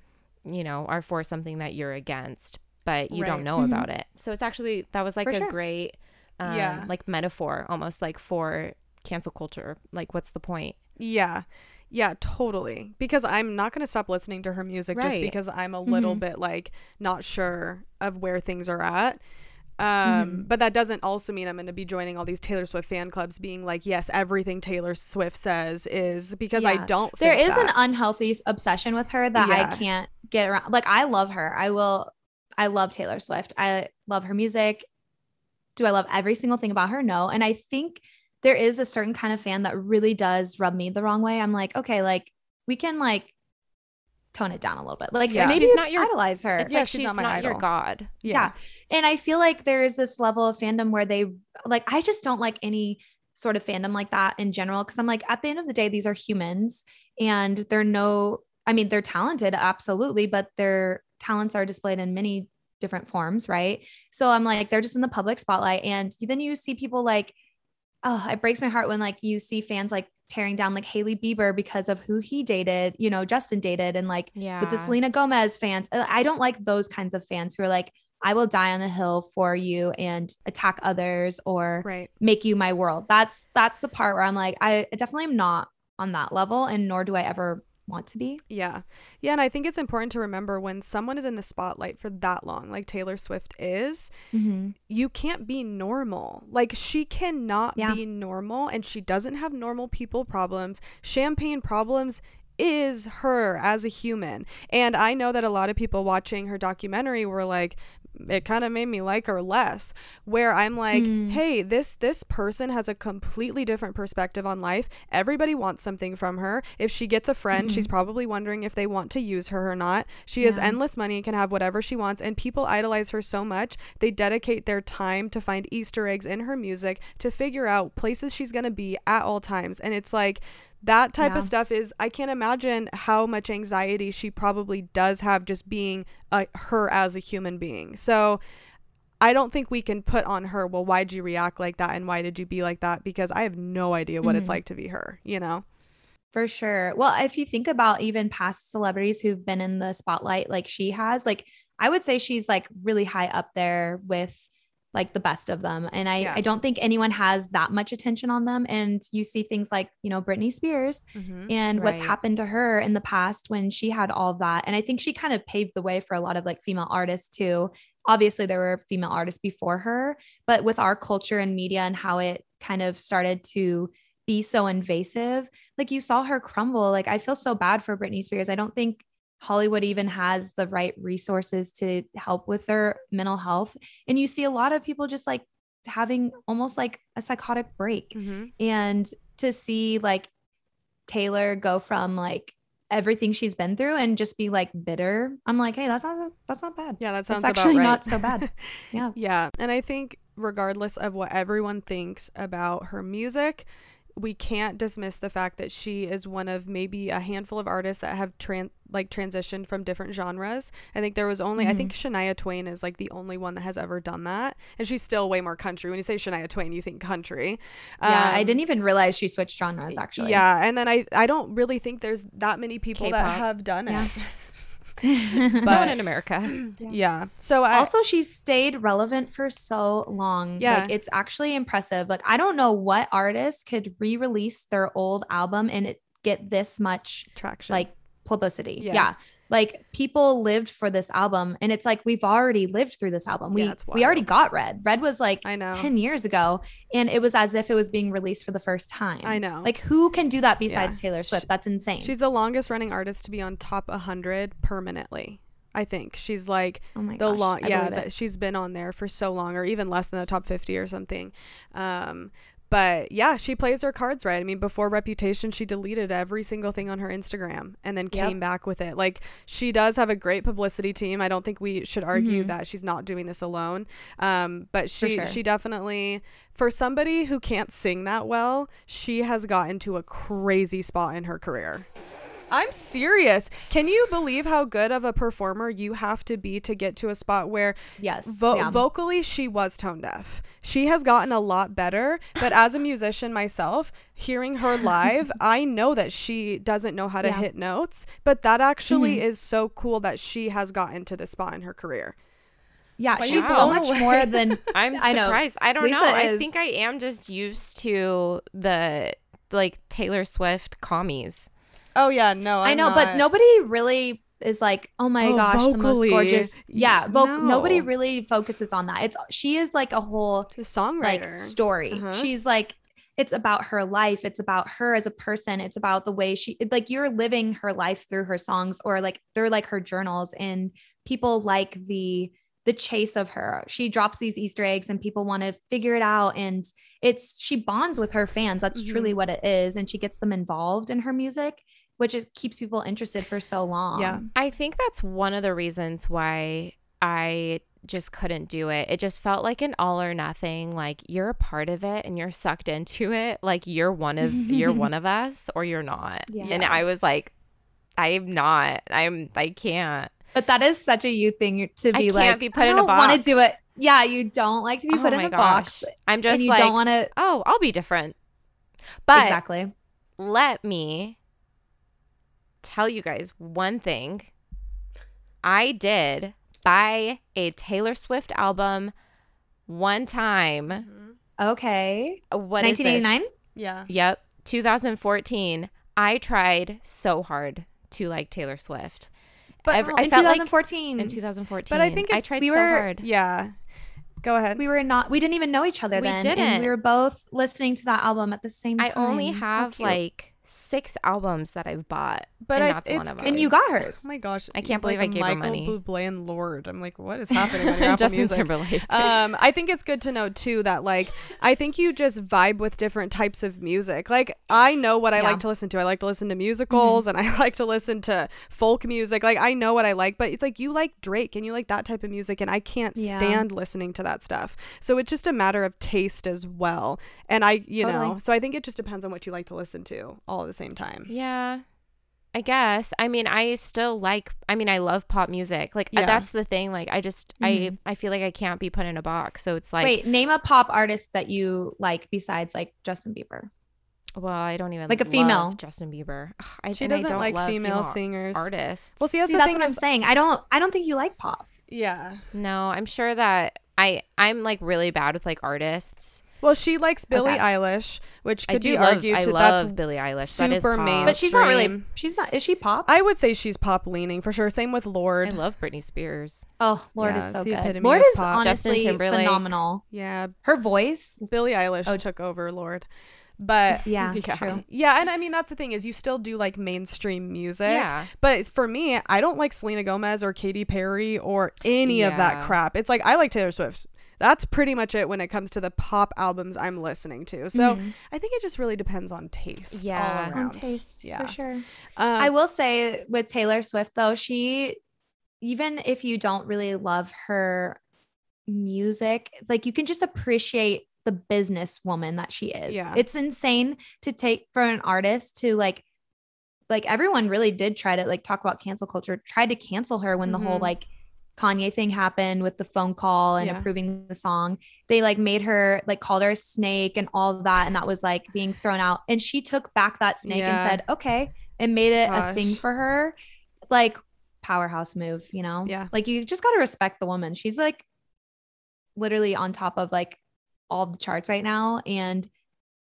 you know, are for something that you're against, but you Right. don't know about it. So it's actually that was like For a sure. great um, Yeah. like metaphor almost like for cancel culture. Like what's the point? Yeah. Yeah, totally. Because I'm not going to stop listening to her music just because I'm a little Mhm. bit like not sure of where things are at. Um, Mhm. but that doesn't also mean I'm going to be joining all these Taylor Swift fan clubs being like, yes, everything Taylor Swift says is because I don't there is an unhealthy obsession with her that Yeah. I can't get around. Like I love her. I will I love Taylor Swift. I love her music. Do I love every single thing about her? No. And I think there is a certain kind of fan that really does rub me the wrong way. I'm like, okay, like we can like tone it down a little bit. Like Yeah. maybe She's not your- idolize her. It's Yeah, like she's she's not not, my your idol. god. yeah. And I feel like there is this level of fandom where they like, I just don't like any sort of fandom like that in general. Cause I'm like, at the end of the day, these are humans and they're no, I mean, they're talented, absolutely, but their talents are displayed in many different forms. Right. So I'm like, they're just in the public spotlight. And then you see people like, oh, it breaks my heart when like you see fans like tearing down like Hailey Bieber because of who he dated, you know, Justin dated and like, Yeah. with the Selena Gomez fans. Uh, I don't like those kinds of fans who are like, I will die on the hill for you and attack others or Right. make you my world. That's that's the part where I'm like, I definitely am not on that level, and nor do I ever want to be. Yeah. Yeah. And I think it's important to remember when someone is in the spotlight for that long, like Taylor Swift is, mm-hmm. you can't be normal. Like she cannot Yeah. be normal and she doesn't have normal people problems. Champagne problems is her as a human. And I know that a lot of people watching her documentary were like it kind of made me like her less where I'm like, Hmm. "Hey, this this person has a completely different perspective on life. Everybody wants something from her. If she gets a friend, she's probably wondering if they want to use her or not. She has Mm-hmm. Endless money can have whatever she wants and people idolize her so much they dedicate their time to find easter eggs in her music to figure out places she's going to be at all times and it's like that type Yeah. of stuff is i can't imagine how much anxiety she probably does have just being a, her as a human being so I don't think we can put on her, well, why'd you react like that and why did you be like that? Because I have no idea what it's Mhm. like to be her, you know? For sure. Well, if you think about even past celebrities who've been in the spotlight like she has, like I would say she's like really high up there with like the best of them. And I, Yeah. I don't think anyone has that much attention on them. And you see things like, you know, Britney Spears Mm-hmm. and what's Right. happened to her in the past when she had all that. And I think she kind of paved the way for a lot of like female artists too. Obviously, there were female artists before her, but with our culture and media and how it kind of started to be so invasive, like you saw her crumble. Like I feel so bad for Britney Spears. I don't think Hollywood even has the right resources to help with their mental health. And you see a lot of people just like having almost like a psychotic break Mm-hmm. and to see like Taylor go from like everything she's been through and just be like bitter. I'm like, hey, that's not that's not bad. Yeah, that sounds actually about right. not so bad. <laughs> Yeah. Yeah. And I think, regardless of what everyone thinks about her music, we can't dismiss the fact that she is one of maybe a handful of artists that have tran- like transitioned from different genres. I think there was only I think Shania Twain is like the only one that has ever done that, and she's still way more country. When you say Shania Twain, you think country. Yeah. I Um, didn't even realize she switched genres actually. Yeah, and then I I don't really think there's that many people that K-pop. have done it. <laughs> <laughs> But- one in America. <clears throat> yeah. So I also she's stayed relevant for so long Yeah. like it's actually impressive like i don't know what artist could re-release their old album and it get this much traction. like publicity Yeah. yeah. Like people lived for this album and it's like we've already lived through this album we Yeah, we already got red red was like I know. 10 years ago and it was as if it was being released for the first time I know. like who can do that besides taylor Sh- swift that's insane She's the longest running artist to be on top 100 permanently. I think she's like oh the gosh long yeah that she's been on there for so long or even less than the top 50 or something. Um but yeah, she plays her cards right. I mean, before Reputation, she deleted every single thing on her Instagram and then Yep. came back with it. Like, she does have a great publicity team. I don't think we should argue Mhm. that she's not doing this alone. Um, but she sure. she definitely, for somebody who can't sing that well, she has gotten to a crazy spot in her career. I'm serious. Can you believe how good of a performer you have to be to get to a spot where yes vo- yeah. vocally she was tone deaf? She has gotten a lot better, but as a musician myself, hearing her live, <laughs> I know that she doesn't know how to Yeah. hit notes, but that actually Mhm. is so cool that she has gotten to this spot in her career. yeah Like, she's wow. so much more <laughs> than <laughs> I'm I know. surprised. I, don't Lisa know. I think I am just used to the like Taylor Swift commies. Oh yeah, no, i I'm know but nobody really is like oh my Oh, gosh the most gorgeous yeah voc- nobody really focuses on that it's she is like a whole songwriter. like story. Uh-huh. She's like it's about her life. It's about her as a person. It's about the way she like you're living her life through her songs or like they're like her journals and people like the the chase of her. She drops these Easter eggs and people want to figure it out and it's she bonds with her fans. That's Mm-hmm. truly what it is and she gets them involved in her music, which is, keeps people interested for so long. Yeah. I think that's one of the reasons why I just couldn't do it. It just felt like an all or nothing. Like you're a part of it and you're sucked into it. Like you're one of you're <laughs> one of us or you're not. Yeah. And I was like, I'm not. I'm I can't. But that is such a you thing to I be can't like be put I in a don't want to do it. Yeah, you don't like to be Oh put in my a box. I'm just and you like, don't want to oh, I'll be different. But exactly. let me tell you guys one thing. I did buy a Taylor Swift album one time. Okay. What is this? 1989. Yeah. Yep, 2014. I tried so hard to like Taylor Swift. But Every- oh, I in felt like 2014. in 2014. But I think I tried we so were- hard. Yeah. Go ahead. we were not. We didn't even know each other We then. didn't. And we were both listening to that album at the same time. I only How have cute. like six albums that I've bought, But I- that's it's one of them. And you got hers. Oh my gosh! I can't like believe I a gave her Michael money. Bublé and Lorde. I'm like, what is happening? On <laughs> Justin Music? Timberlake. <laughs> um, I think it's good to know too that like I think you just vibe with different types of music. Like I know what I Yeah. like to listen to. I like to listen to musicals and I <laughs> like to listen to folk music. Like I know what I like, but it's like you like Drake and you like that type of music and I can't Yeah. stand listening to that stuff. So it's just a matter of taste as well. And I, you know, so I think it just depends on what you like to listen to all at the same time. yeah. I guess. I mean, I still like. I mean, I love pop music. Like Yeah. that's the thing. Like I just, Mhm. I, I feel like I can't be put in a box. So it's like, Wait, name a pop artist that you like besides like Justin Bieber. well, I don't even Like a love female. Justin Bieber. Ugh, I, She doesn't don't like love female singers. artists. Well, see, that's See, the that's thing what I'm saying. I don't I don't think you like pop. yeah. no, I'm sure that I, I'm like really bad with like artists. Well, she likes Billie Okay. Eilish, which I could do be love, argued I to love that's. Billie Eilish. that is super pop. main- But she's not really Mainstream. she's not is she pop? I would say she's pop leaning for sure. Same with Lorde. I love Britney Spears. oh, Lorde Yeah, is so it's the good. epitome Lorde of is pop. Justin honestly Timberlake. phenomenal. yeah, Her voice. Billie Eilish Oh. took over Lorde, but <laughs> Yeah, Yeah. <laughs> true. yeah, and I mean that's the thing is you still do like mainstream music. Yeah. But for me, I don't like Selena Gomez or Katy Perry or any of that crap. It's like I like Taylor Swift. That's pretty much it when it comes to the pop albums I'm listening to. So Mhm. I think it just really depends on taste. Yeah. all On On taste, Yeah. for sure. Um, I will say with Taylor Swift though, she even if you don't really love her music, like you can just appreciate the businesswoman that she is. Yeah. It's insane to take for an artist to like like everyone really did try to like talk about cancel culture, tried to cancel her when the whole Mhm. like Kanye thing happened with the phone call and Yeah. approving the song. They like made her like called her a snake and all that. And that was like being thrown out. And she took back that snake Yeah. and said, okay, and made it a thing for her. Like powerhouse move, you know? Yeah. Like you just gotta respect the woman. She's like literally on top of like all the charts right now and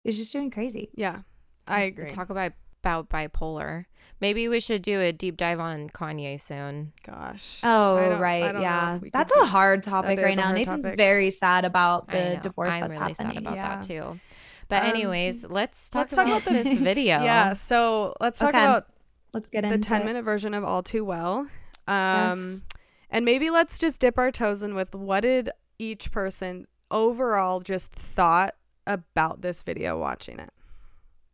is just doing crazy. yeah, I agree. Talk about about bipolar. Maybe we should do a deep dive on Kanye soon. Gosh. Oh, I don't- I right. Yeah. if we could That's do- a hard topic right now. Nathan's topic. very sad about I the know. divorce I'm that's really happening. sad about Yeah. that too. But Um, anyways, let's talk, let's talk about, about the- this <laughs> video. Yeah. So let's talk Okay. about Let's get the into 10 it. minute version of All Too Well. Um, Yes. And maybe let's just dip our toes in with what did each person overall just thought about this video watching it.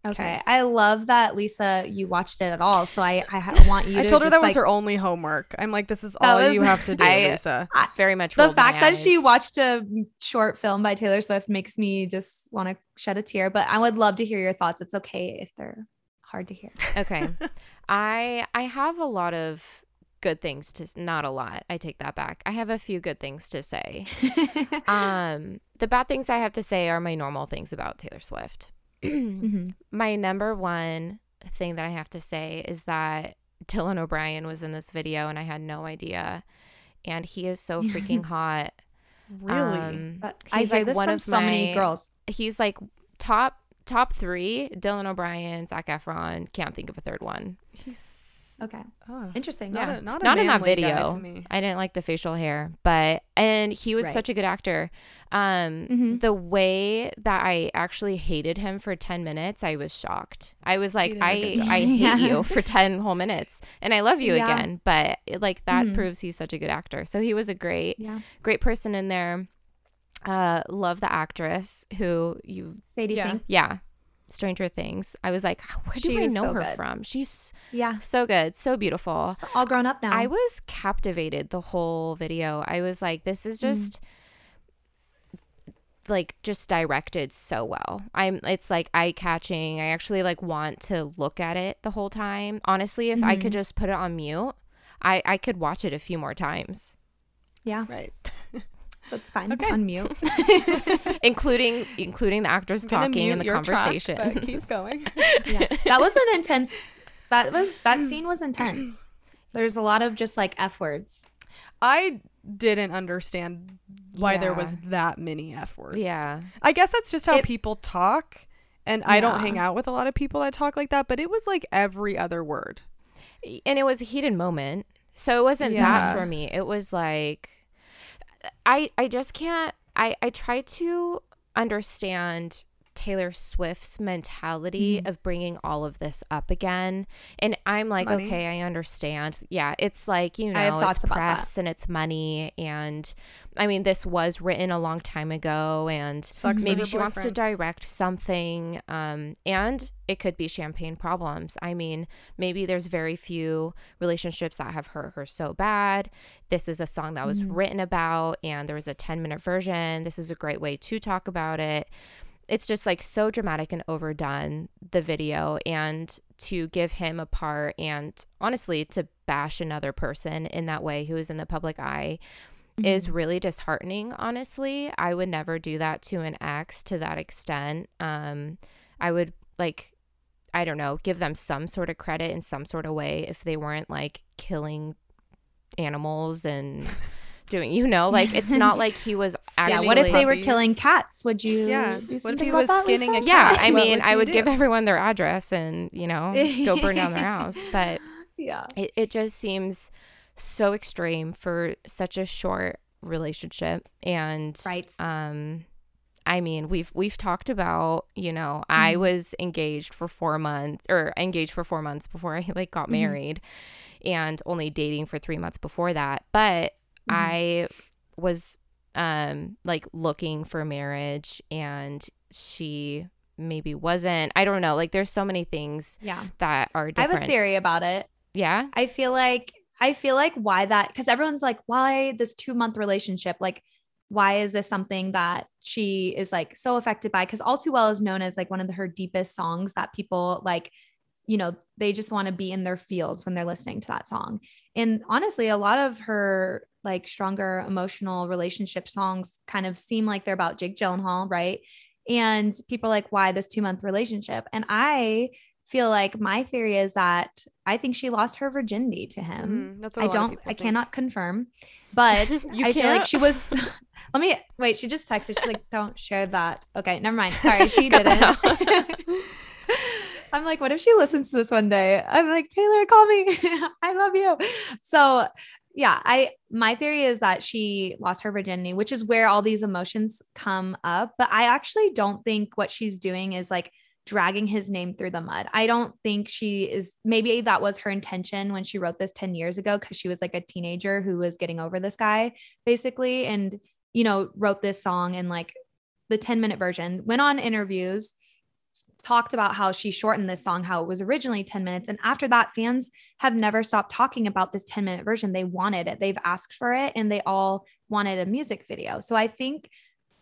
Okay. Okay. I love that Lisa, you watched it at all. So I, I want you I to told her just, that was her only homework. I'm like, this is all was- you have to <laughs> do, I- Lisa. Very much the rolled my fact that she watched a short film by Taylor Swift makes me just want to shed a tear. But I would love to hear your thoughts. It's okay if they're hard to hear. <laughs> Okay. <laughs> I I have a lot of good things to not a lot. I take that back. I have a few good things to say. Um the bad things I have to say are my normal things about Taylor Swift. Mhm. <clears throat> my number one thing that I have to say is that Dylan O'Brien was in this video and I had no idea. And he is so freaking <laughs> hot. Really? Um, But I he's like this one from of so many girls. He's like top top three. Dylan O'Brien, Zac Efron. Can't think of a third one. He's Okay. oh. Interesting. not, Yeah. a, not, a Not in that video. to me. I didn't like the facial hair, but and he was Right. such a good actor. Um Mhm. the way that I actually hated him for 10 minutes, I was shocked. I was like, did a I good job. I hate Yeah. you <laughs> for 10 whole minutes and I love you Yeah. again, but it, like that Mhm. proves he's such a good actor. So he was a great Yeah. great person in there. Uh love the actress who you Sadie Yeah. Sink. yeah, Stranger Things. I was like, where do She I know so her good. from? She's Yeah. so good, so beautiful. She's all grown up now. I was captivated the whole video. I was like, this is just like just directed so well. I'm it's like eye catching. I actually like want to look at it the whole time. Honestly, if I could Mhm. just put it on mute, I I could watch it a few more times, yeah. Right. That's fine. Okay. Unmute. <laughs> including including the actors talking mute and the conversation. keep <laughs> going. yeah. That was an intense that was that scene was intense. There's a lot of just like F words. I didn't understand why there was that many F words. yeah. I guess that's just how It- people talk. And I don't hang out with a lot of people that talk like that, but it was like every other word. and it was a heated moment so it wasn't Yeah. that for me it was like i i just can't i i try to understand taylor swift's mentality Mm-hmm. of bringing all of this up again. And i'm like Money. okay i understand. Yeah it's like you know it's press and it's money. And i mean this was written a long time ago and Sucks maybe she wants to direct something um and it could be champagne problems. I mean maybe there's very few relationships that have hurt her so bad. This is a song that was written about and there was a 10 minute version. This is a great way to talk about it it's just like so dramatic and overdone the video and to give him a part and honestly to bash another person in that way who is in the public eye is Mm-hmm. really disheartening honestly i would never do that to an ex to that extent um i would like i don't know give them some sort of credit in some sort of way if they weren't like killing animals and doing you know like it's not like he was <laughs> Yeah. actually What if they were killing cats? Would you? Yeah. Do What if he about was that, skinning a Lisa? yeah i mean would i would do? give everyone their address and you know <laughs> go burn down their house but <laughs> Yeah. it, it just seems so extreme for such a short relationship and Right. um i mean we've we've talked about you know i Mhm. was engaged for four months or engaged for four months before i like got Mhm. married and only dating for three months before that but Mhm. i was um like looking for marriage and she maybe wasn't i don't know like there's so many things Yeah. that are different. I have a theory about it. yeah I feel like I feel like why that because everyone's like, why this two month relationship? Like, why is this something that she is like so affected by? Because All Too Well is known as like one of the, her deepest songs that people like, you know, they just want to be in their fields when they're listening to that song. And honestly, a lot of her like stronger emotional relationship songs kind of seem like they're about Jake Gyllenhaal, right? And people are like, why this two month relationship? And I feel like my theory is that I think she lost her virginity to him. Mhm, that's what I don't, I think. cannot confirm, but <laughs> You I feel like she was. <laughs> let me wait. She just texted. She's like, "Don't share that." Okay, never mind. <laughs> Sorry, she didn't. I'm like, what if she listens to this one day? I'm like, Taylor, call me. I love you. So yeah, I my theory is that she lost her virginity, which is where all these emotions come up. But I actually don't think what she's doing is like dragging his name through the mud. I don't think she is maybe that was her intention when she wrote this 10 years ago because she was like a teenager who was getting over this guy basically and you know wrote this song in like the 10 minute version went on interviews talked about how she shortened this song how it was originally 10 minutes. And after that fans have never stopped talking about this 10 minute version. They wanted it. They've asked for it and they all wanted a music video. So i think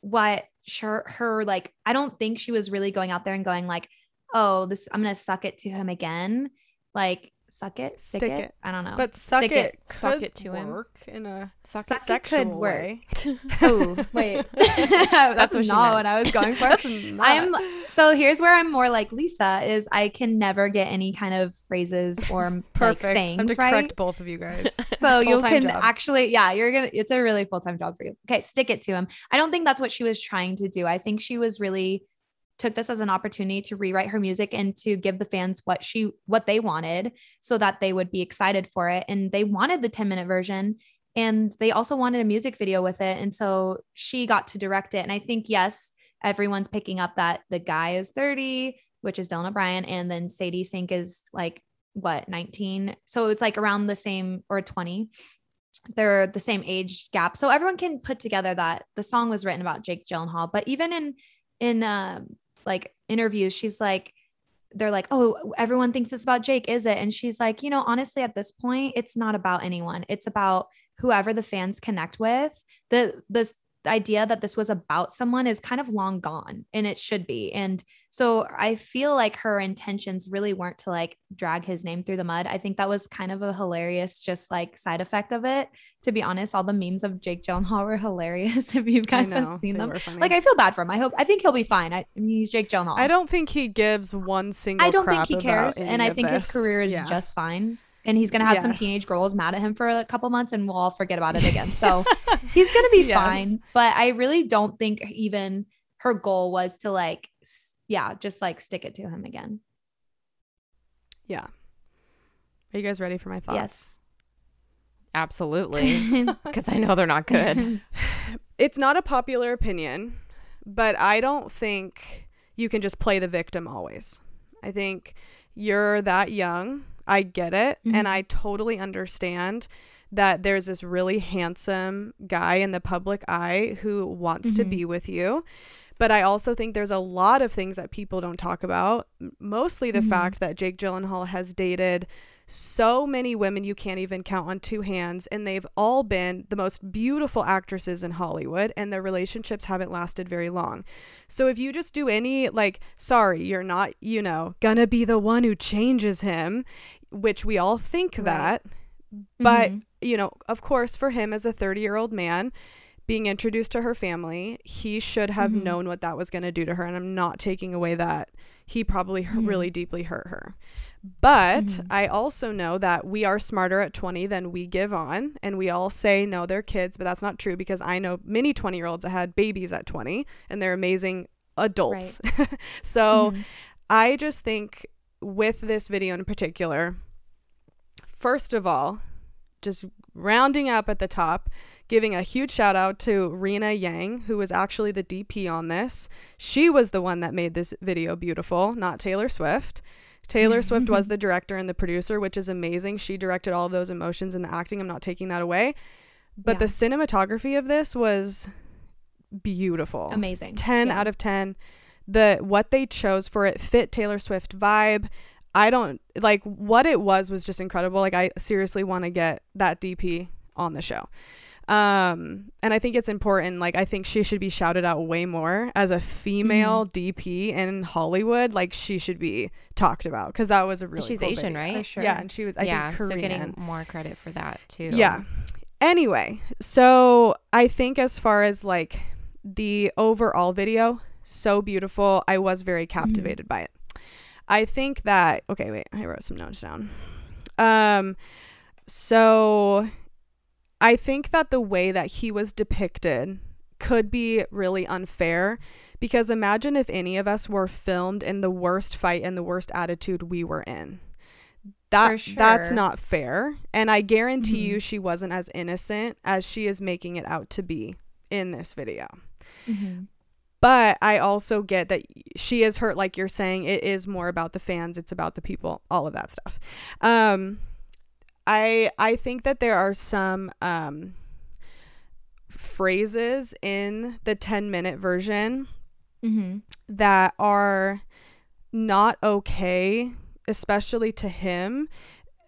what her, her like i don't think she was really going out there and going like oh this i'm gonna suck it to him again. Like suck it stick, Stick it? it. i don't know But suck Stick it, it. Suck it to him. work in a Suck Suck it. it sexual could work. way. <laughs> <laughs> oh wait <laughs> that's, what not what i was going for I'm so here's where I'm more like Lisa is I can never get any kind of phrases or like perfect. Have sayings to right. correct both of you guys. So you can job. actually, yeah, you're gonna. It's a really full time job for you. Okay, stick it to him. I don't think that's what she was trying to do. I think she was really took this as an opportunity to rewrite her music and to give the fans what she what they wanted so that they would be excited for it. And they wanted the 10 minute version and they also wanted a music video with it. And so she got to direct it. And i think yes everyone's picking up that the guy is 30 which is dylan o'brien and then sadie sink is like what 19 so it was like around the same or 20 they're the same age gap. So everyone can put together that the song was written about jake gyllenhaal. But even in in um like interviews she's like they're like oh everyone thinks it's about jake is it? And she's like you know honestly at this point it's not about anyone. It's about whoever the fans connect with. The this idea that this was about someone is kind of long gone and it should be. And so i feel like her intentions really weren't to like drag his name through the mud. I think that was kind of a hilarious just like side effect of it. To be honest all the memes of jake gyllenhaal were <laughs> hilarious if you guys know, have seen them. like i feel bad for him. I hope i think he'll be fine. I, I mean he's jake gyllenhaal. I don't think he gives one single. I don't think he cares, and I think his career is Yeah. just fine. And he's gonna have some teenage girls mad at him for a couple months, and we'll all forget about it <laughs> again. So he's gonna be Yes. fine. But I really don't think even her goal was to like, yeah, just like stick it to him again. Yeah. Are you guys ready for my thoughts? Yes. Absolutely. <laughs> Because I know they're not good. <laughs> It's not a popular opinion, but I don't think you can just play the victim always. I think you're that young. I get it. Mhm. And I totally understand that there's this really handsome guy in the public eye who wants to Mhm. be with you. But I also think there's a lot of things that people don't talk about. Mostly the Mhm. fact that Jake Gyllenhaal has dated so many women you can't even count on two hands, and they've all been the most beautiful actresses in Hollywood, and their relationships haven't lasted very long. So if you just do any, like, sorry, you're not, you know, gonna be the one who changes him, which we all think Right. that. But, Mhm. you know, of course, for him as a 30 year old man, being introduced to her family, he should have Mhm. known what that was going to do to her. And I'm not taking away that he probably Mhm. really deeply hurt her. But Mhm. I also know that we are smarter at 20 than we give on. And we all say, no, they're kids, but that's not true because I know many 20 year olds that had babies at 20 and they're amazing adults. <laughs> so Mhm. I just think with this video in particular, first of all, just rounding up at the top, giving a huge shout out to Rina Yang, who was actually the DP on this. She was the one that made this video beautiful, not Taylor Swift. Taylor Swift mm-hmm. was the director and the producer, which is amazing. She directed all of those emotions and the acting. I'm not taking that away. But Yeah. the cinematography of this was beautiful. amazing 10 Yeah. out of 10 the what they chose for it fit taylor swift vibe i don't like what it was was just incredible like i seriously want to get that dp on the show um and i think it's important like i think she should be shouted out way more as a female dp in hollywood like she should be talked about because that was a really She's cool Asian, right? Sure. yeah and she was i yeah, think so getting more credit for that too. yeah. Anyway, so I think as far as like the overall video, so beautiful. I was very captivated by it. I think that okay, wait, I wrote some notes down. Um so I think that the way that he was depicted could be really unfair because imagine if any of us were filmed in the worst fight and the worst attitude we were in. That For that's not fair. And I guarantee Mhm. you she wasn't as innocent as she is making it out to be in this video. Mhm. But I also get that she is hurt like you're saying it is more about the fans, it's about the people, all of that stuff. Um I I think that there are some um phrases in the 10 minute version Mhm. that are not okay, especially to him.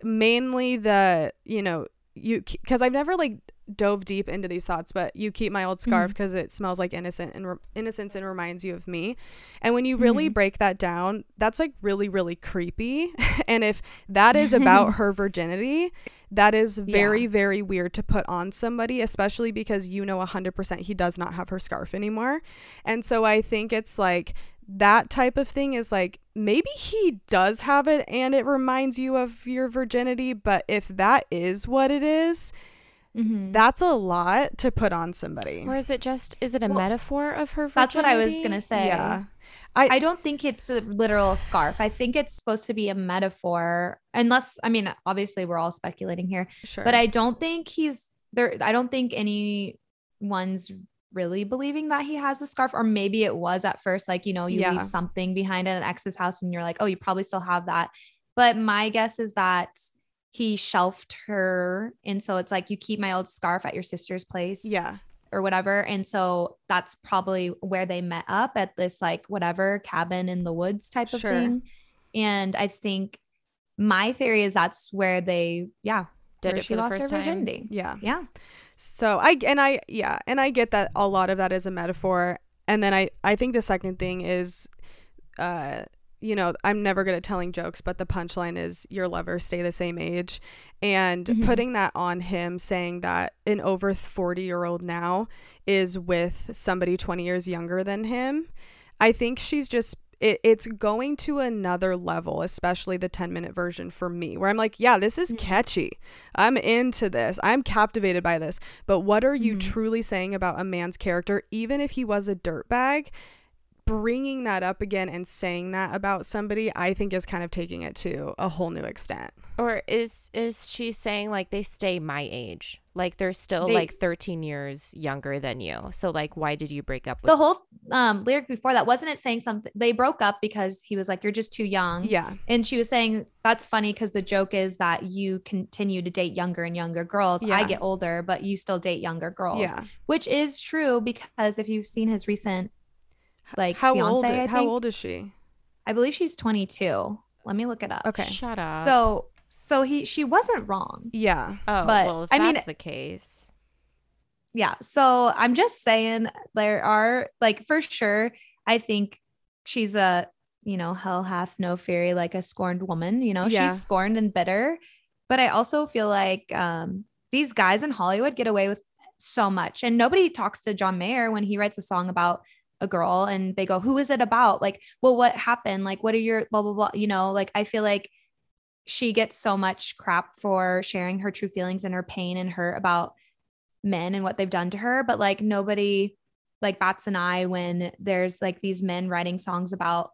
Mainly the, you know, you because I've never like dove deep into these thoughts, but you keep my old scarf Mhm. because it smells like innocent and re- innocence and reminds you of me. And when you really Mhm. break that down, that's like really really creepy. <laughs> and if that is about <laughs> her virginity, that is very Yeah. very weird to put on somebody, especially because you know 100% he does not have her scarf anymore. And so I think it's like that type of thing is like maybe he does have it and it reminds you of your virginity, but if that is what it is, Mhm. that's a lot to put on somebody. Or is it just is it a Well, metaphor of her virginity? that's what i was gonna say Yeah. I don't think it's a literal scarf. I think it's supposed to be a metaphor, unless I mean, obviously we're all speculating here, Sure. but I don't think he's there. I don't think anyone's really believing that he has the scarf, or maybe it was at first, like you know, you Yeah. leave something behind at an ex's house, and you're like, oh, you probably still have that. But my guess is that he shelved her, and so it's like you keep my old scarf at your sister's place, yeah. or whatever. And so that's probably where they met up at this like whatever cabin in the woods type of Sure. thing. And I think my theory is that's where they, yeah, Did it for the first time. virginity. Yeah. Yeah. So I and I yeah, and I get that a lot of that is a metaphor. And then I I think the second thing is uh you know, I'm never good at telling jokes, but the punchline is your lovers stay the same age. And Mhm. putting that on him saying that an over 40 year old now is with somebody 20 years younger than him, I think she's just. It, it's going to another level, especially the 10 minute version for me, where I'm like, yeah, this is Mhm. catchy. I'm into this. I'm captivated by this. But what are you Mhm. truly saying about a man's character, even if he was a dirtbag? Bringing that up again and saying that about somebody, I think is kind of taking it to a whole new extent. Or is is she saying like they stay my age? Like they're still They- like 13 years younger than you. So like why did you break up with The whole um, lyric before that, wasn't it saying something? They broke up because he was like, you're just too young. Yeah. And she was saying, that's funny because the joke is that you continue to date younger and younger girls. yeah. I get older, but you still date younger girls. Yeah. Which is true because if you've seen his recent, like, how fiance, old I how think, old is she? I believe she's 22. Let me look it up. Okay. Shut up. So So he she wasn't wrong. Yeah. Oh, But, well, if I mean- that's the case. Yeah. So I'm just saying there are like for sure, I think she's a, you know, hell hath no fury like a scorned woman, you know, Yeah. she's scorned and bitter. But I also feel like um these guys in Hollywood get away with so much. And nobody talks to John Mayer when he writes a song about a girl and they go, Who is it about? Like, well, what happened? Like, what are your blah blah blah? You know, like I feel like she gets so much crap for sharing her true feelings and her pain and hurt about men and what they've done to her but like nobody like bats an eye when there's like these men writing songs about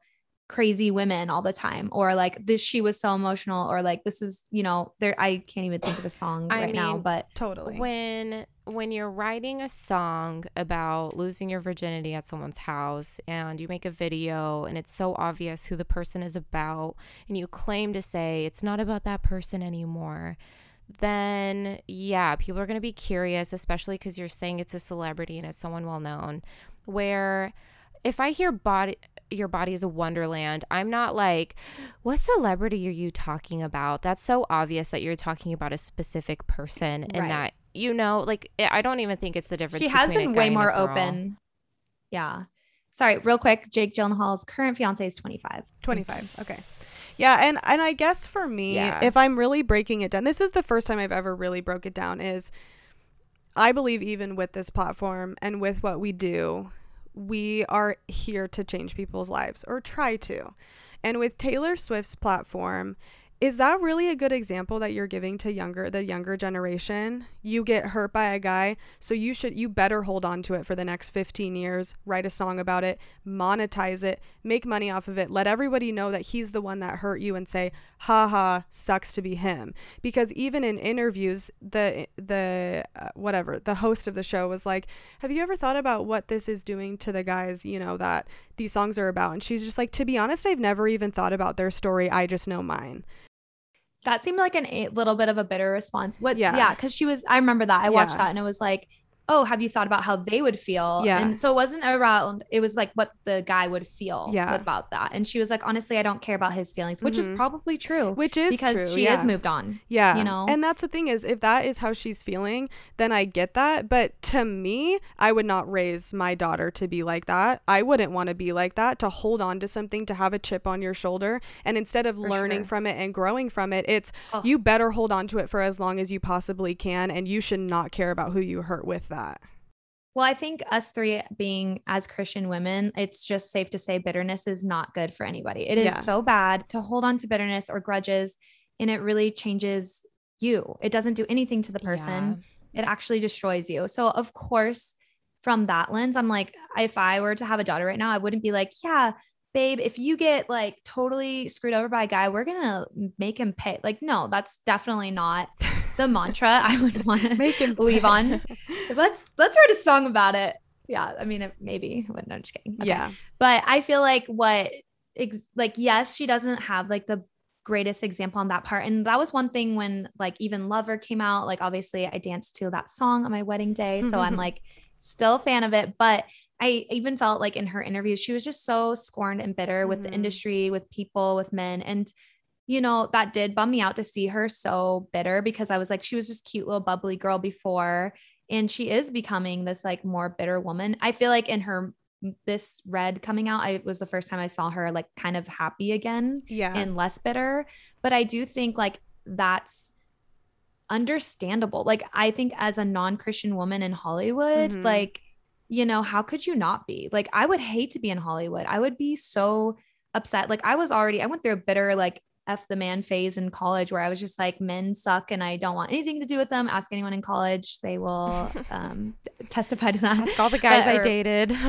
crazy women all the time or like this she was so emotional or like this is you know there i can't even think of a song I right now but Totally. when when you're writing a song about losing your virginity at someone's house and you make a video and it's so obvious who the person is about and you claim to say it's not about that person anymore then yeah people are going to be curious especially because you're saying it's a celebrity and it's someone well known where if i hear body your body is a wonderland i'm not like what celebrity are you talking about? That's so obvious that you're talking about a specific person and Right. that you know like i I don't even think it's the difference she has between a been guy way more open. Yeah. Sorry real quick jake gyllenhaal's current fiance is 25 25 okay. Yeah and and i guess for me Yeah. if i'm really breaking it down this is the first time i've ever really broke it down is i believe even with this platform and with what we do we are here to change people's lives or try to. And with taylor swift's platform is that really a good example that you're giving to younger the younger generation? You get hurt by a guy so you should you better hold on to it for the next 15 years. Write a song about it monetize it make money off of it. Let everybody know that he's the one that hurt you and say ha ha sucks to be him. Because even in interviews the the uh, whatever the host of the show was like have you ever thought about what this is doing to the guys you know that these songs are about? And she's just like to be honest i've never even thought about their story. I just know mine that seemed like an a little bit of a bitter response what Yeah. yeah because she was i remember that i watched Yeah. that and it was like oh have you thought about how they would feel Yeah. and so it wasn't around it was like what the guy would feel Yeah. about that and she was like honestly i don't care about his feelings which Mhm. is probably true which is because true, she yeah. has moved on Yeah. you know? And that's the thing is if that is how she's feeling, then I get that. But to me, I would not raise my daughter to be like that. I wouldn't want to be like that, to hold on to something, to have a chip on your shoulder. And instead of For learning sure. from it and growing from it, it's Oh. you better hold on to it for as long as you possibly can. And you should not care about who you hurt with that. Well, I think us three being as Christian women, it's just safe to say bitterness is not good for anybody. It is Yeah. so bad to hold on to bitterness or grudges, and it really changes you. It doesn't do anything to the person, it actually destroys you. So, of course, from that lens, I'm like, if I were to have a daughter right now, I wouldn't be like, yeah. Babe, if you get like totally screwed over by a guy, we're gonna make him pay. Like, no, that's definitely not the mantra I would <laughs> want to Make him leave on. Let's let's write a song about it. Yeah, I mean, it- maybe. No, I'm just kidding. Okay. Yeah. but I feel like what, ex- like, yes, she doesn't have like the greatest example on that part, and that was one thing when like even Lover came out. Like, obviously, I danced to that song on my wedding day, so I'm like <laughs> still a fan of it, but. I even felt like in her interviews, she was just so scorned and bitter with the Mhm. industry, with people, with men. And you know, that did bum me out to see her so bitter because I was like, she was just cute little bubbly girl before. And she is becoming this like more bitter woman. I feel like in her this red coming out, I was the first time I saw her like kind of happy again Yeah. and less bitter. But I do think like that's understandable. Like I think as a non-Christian woman in Hollywood, Mhm. like, you know, how could you not be? Like I would hate to be in Hollywood. I would be so upset. Like I was already, I went through a bitter like F the man phase in college where I was just like, men suck and I don't want anything to do with them. Ask anyone in college. They will <laughs> um, testify to that. Ask all the guys I or- dated. <laughs>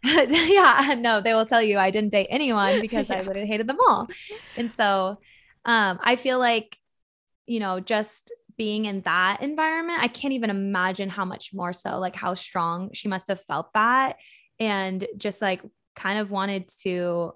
<laughs> yeah, no, they will tell you I didn't date anyone because I Yeah. literally hated them all. And so um, I feel like, you know, just being in that environment, I can't even imagine how much more so, like how strong she must have felt that and just like kind of wanted to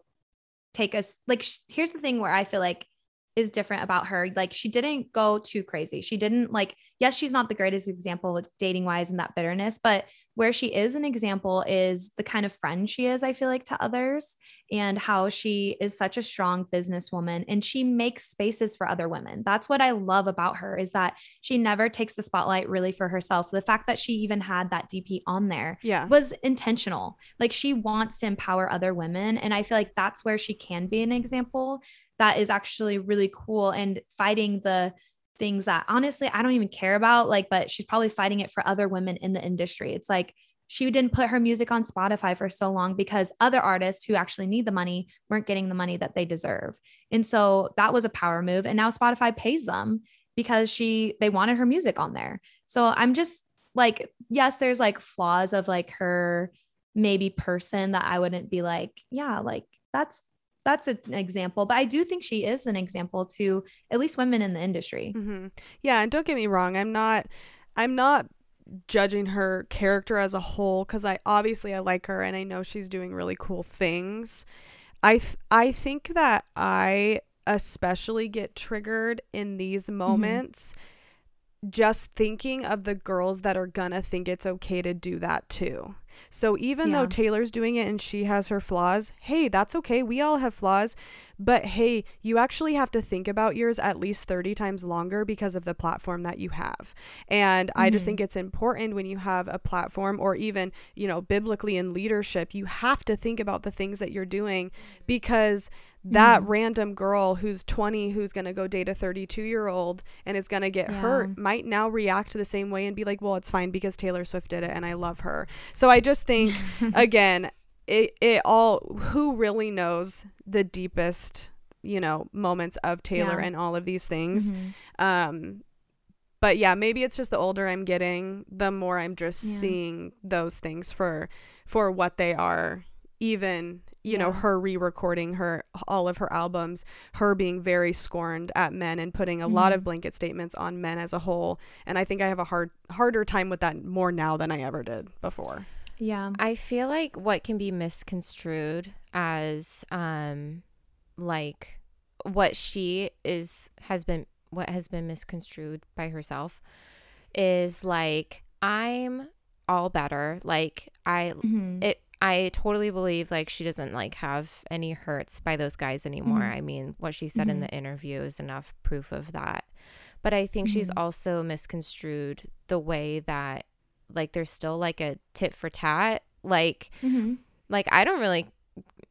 take us. Like, sh- here's the thing where I feel like is different about her. Like, she didn't go too crazy. She didn't like, yes, she's not the greatest example dating wise and that bitterness, but where she is an example is the kind of friend she is, I feel like, to others. And how she is such a strong businesswoman and she makes spaces for other women. That's what I love about her is that she never takes the spotlight really for herself. The fact that she even had that DP on there Yeah. was intentional. Like she wants to empower other women and I feel like that's where she can be an example that is actually really cool and fighting the things that honestly I don't even care about like but she's probably fighting it for other women in the industry. It's like she didn't put her music on Spotify for so long because other artists who actually need the money weren't getting the money that they deserve. And so that was a power move and now Spotify pays them because she they wanted her music on there. So I'm just like yes there's like flaws of like her maybe person that I wouldn't be like yeah like that's that's an example but I do think she is an example to at least women in the industry. hmm Yeah, and don't get me wrong, I'm not I'm not judging her character as a whole cuz I obviously I like her and I know she's doing really cool things. I th- I think that I especially get triggered in these mm-hmm. moments just thinking of the girls that are gonna think it's okay to do that too. So even though Taylor's doing it and she has her flaws, hey, that's okay. We all have flaws. But hey, you actually have to think about yours at least 30 times longer because of the platform that you have. And I just think mm-hmm. it's important when you have a platform or even, you know, biblically in leadership, you have to think about the things that you're doing mm-hmm. because that Mhm. random girl who's 20 who's going to go date a 32 year old and is going to get hurt might now react the same way and be like, well, it's fine because Taylor Swift did it and I love her. So I just think, <laughs> again, it, it all, who really knows the deepest, you know, moments of Taylor Yeah. and all of these things. Mhm. Um, but yeah, maybe it's just the older I'm getting, the more I'm just Yeah. seeing those things for for what they are. Even you know her re-recording her all of her albums, her being very scorned at men and putting a lot of Mhm. blanket statements on men as a whole. And I think I have a hard harder time with that more now than I ever did before. Yeah. I feel like what can be misconstrued as um like what she is has been what has been misconstrued by herself is like I'm all better. Like I Mhm. it I totally believe like she doesn't like have any hurts by those guys anymore. Mhm. I mean, what she said in Mhm. the interview is enough proof of that. But I think she's Mhm. also misconstrued the way that like there's still like a tit for tat. Like Mhm. like I don't really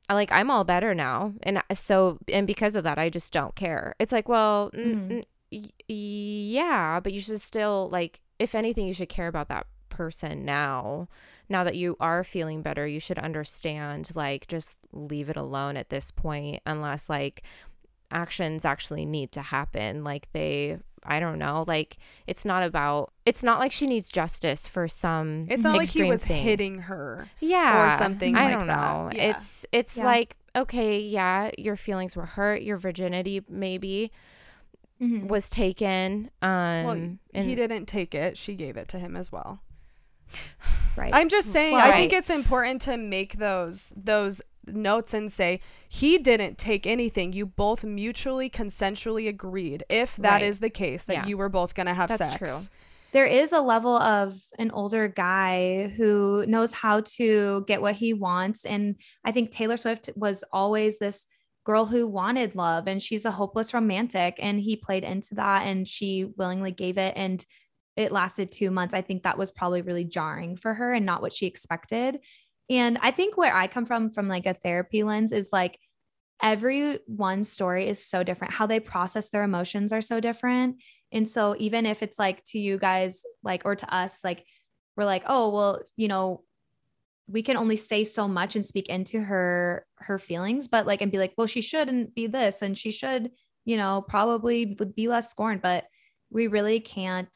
like I'm all better now. And so and because of that I just don't care. It's like, well, n- Mhm. n- yeah, but you should still like if anything you should care about that person now now that you are feeling better you should understand like just leave it alone at this point unless like actions actually need to happen like they i don't know like it's not about it's not like she needs justice for some It's not like he was thing. hitting her. yeah or something i like don't that. know Yeah. it's it's Yeah. like okay yeah your feelings were hurt your virginity maybe Mhm. was taken um Well, and he didn't take it. She gave it to him as well. Right. I'm just saying Well, I think it's important to make those those notes and say he didn't take anything. You both mutually consensually agreed. If that is Right. the case that Yeah. you were both going to have That's sex. true. there is a level of an older guy who knows how to get what he wants. And I think Taylor Swift was always this girl who wanted love and she's a hopeless romantic. And he played into that and she willingly gave it. And it lasted two months. I think that was probably really jarring for her and not what she expected. And I think where I come from, from like a therapy lens, is like everyone's story is so different. How they process their emotions are so different. And so even if it's like to you guys, like, or to us, like, we're like, oh, well, you know, we can only say so much and speak into her her feelings, but like, and be like, well, she shouldn't be this, and she should, you know, probably be less scorned, but we really can't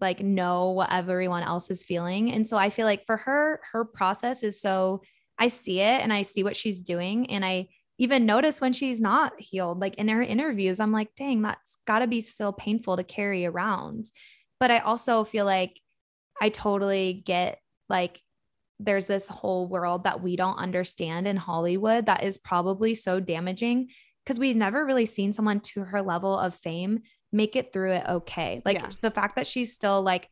like know what everyone else is feeling. And so I feel like for her, her process is so I see it and I see what she's doing, and I even notice when she's not healed. Like in her interviews, I'm like, dang, that's got to be still painful to carry around. But I also feel like I totally get like there's this whole world that we don't understand in Hollywood that is probably so damaging because we've never really seen someone to her level of fame make it through it okay. Like Yeah. the fact that she's still like,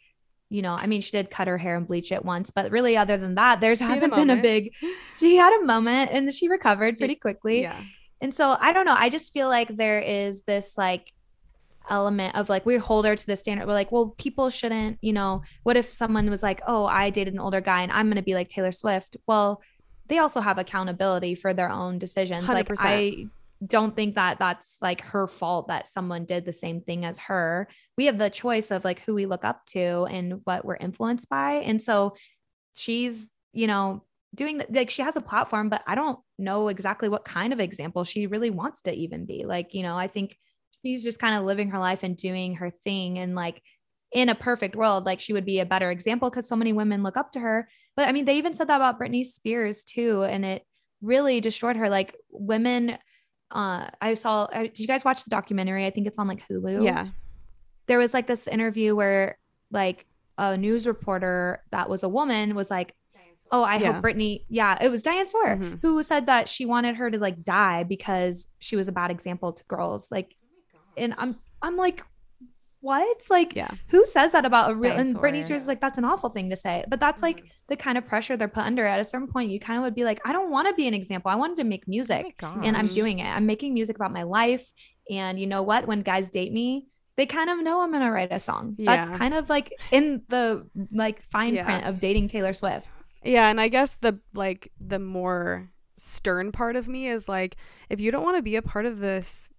you know, I mean, she did cut her hair and bleach it once, but really, other than that, there's She hasn't been a big. She had a moment, and she recovered pretty quickly. Yeah. And so I don't know. I just feel like there is this like element of like we hold her to the standard. We're like, well, people shouldn't, you know, what if someone was like, oh, I dated an older guy and I'm going to be like Taylor Swift? Well, they also have accountability for their own decisions. Like 100%. I don't think that that's like her fault that someone did the same thing as her. We have the choice of like who we look up to and what we're influenced by. And so she's, you know, doing like she has a platform, but I don't know exactly what kind of example she really wants to even be. Like, you know, I think she's just kind of living her life and doing her thing and like in a perfect world, like she would be a better example because so many women look up to her. But I mean, they even said that about Britney Spears too, and it really destroyed her. Like women, uh, I saw. I, did you guys watch the documentary? I think it's on like Hulu. Yeah. There was like this interview where like a news reporter that was a woman was like, "Oh, I Yeah. hope Britney." Yeah, it was Diane Sawyer Mhm. who said that she wanted her to like die because she was a bad example to girls. Like, and I'm I'm like, what? Like, Yeah. who says that about a real? Diane And Britney. Spears is like, that's an awful thing to say. But that's like mm-hmm. the kind of pressure they're put under. At a certain point, you kind of would be like, I don't want to be an example. I wanted to make music, oh and I'm doing it. I'm making music about my life. And you know what? When guys date me, they kind of know I'm gonna write a song. Yeah. That's kind of like in the like fine Yeah. print of dating Taylor Swift. Yeah, and I guess the like the more stern part of me is like if you don't want to be a part of this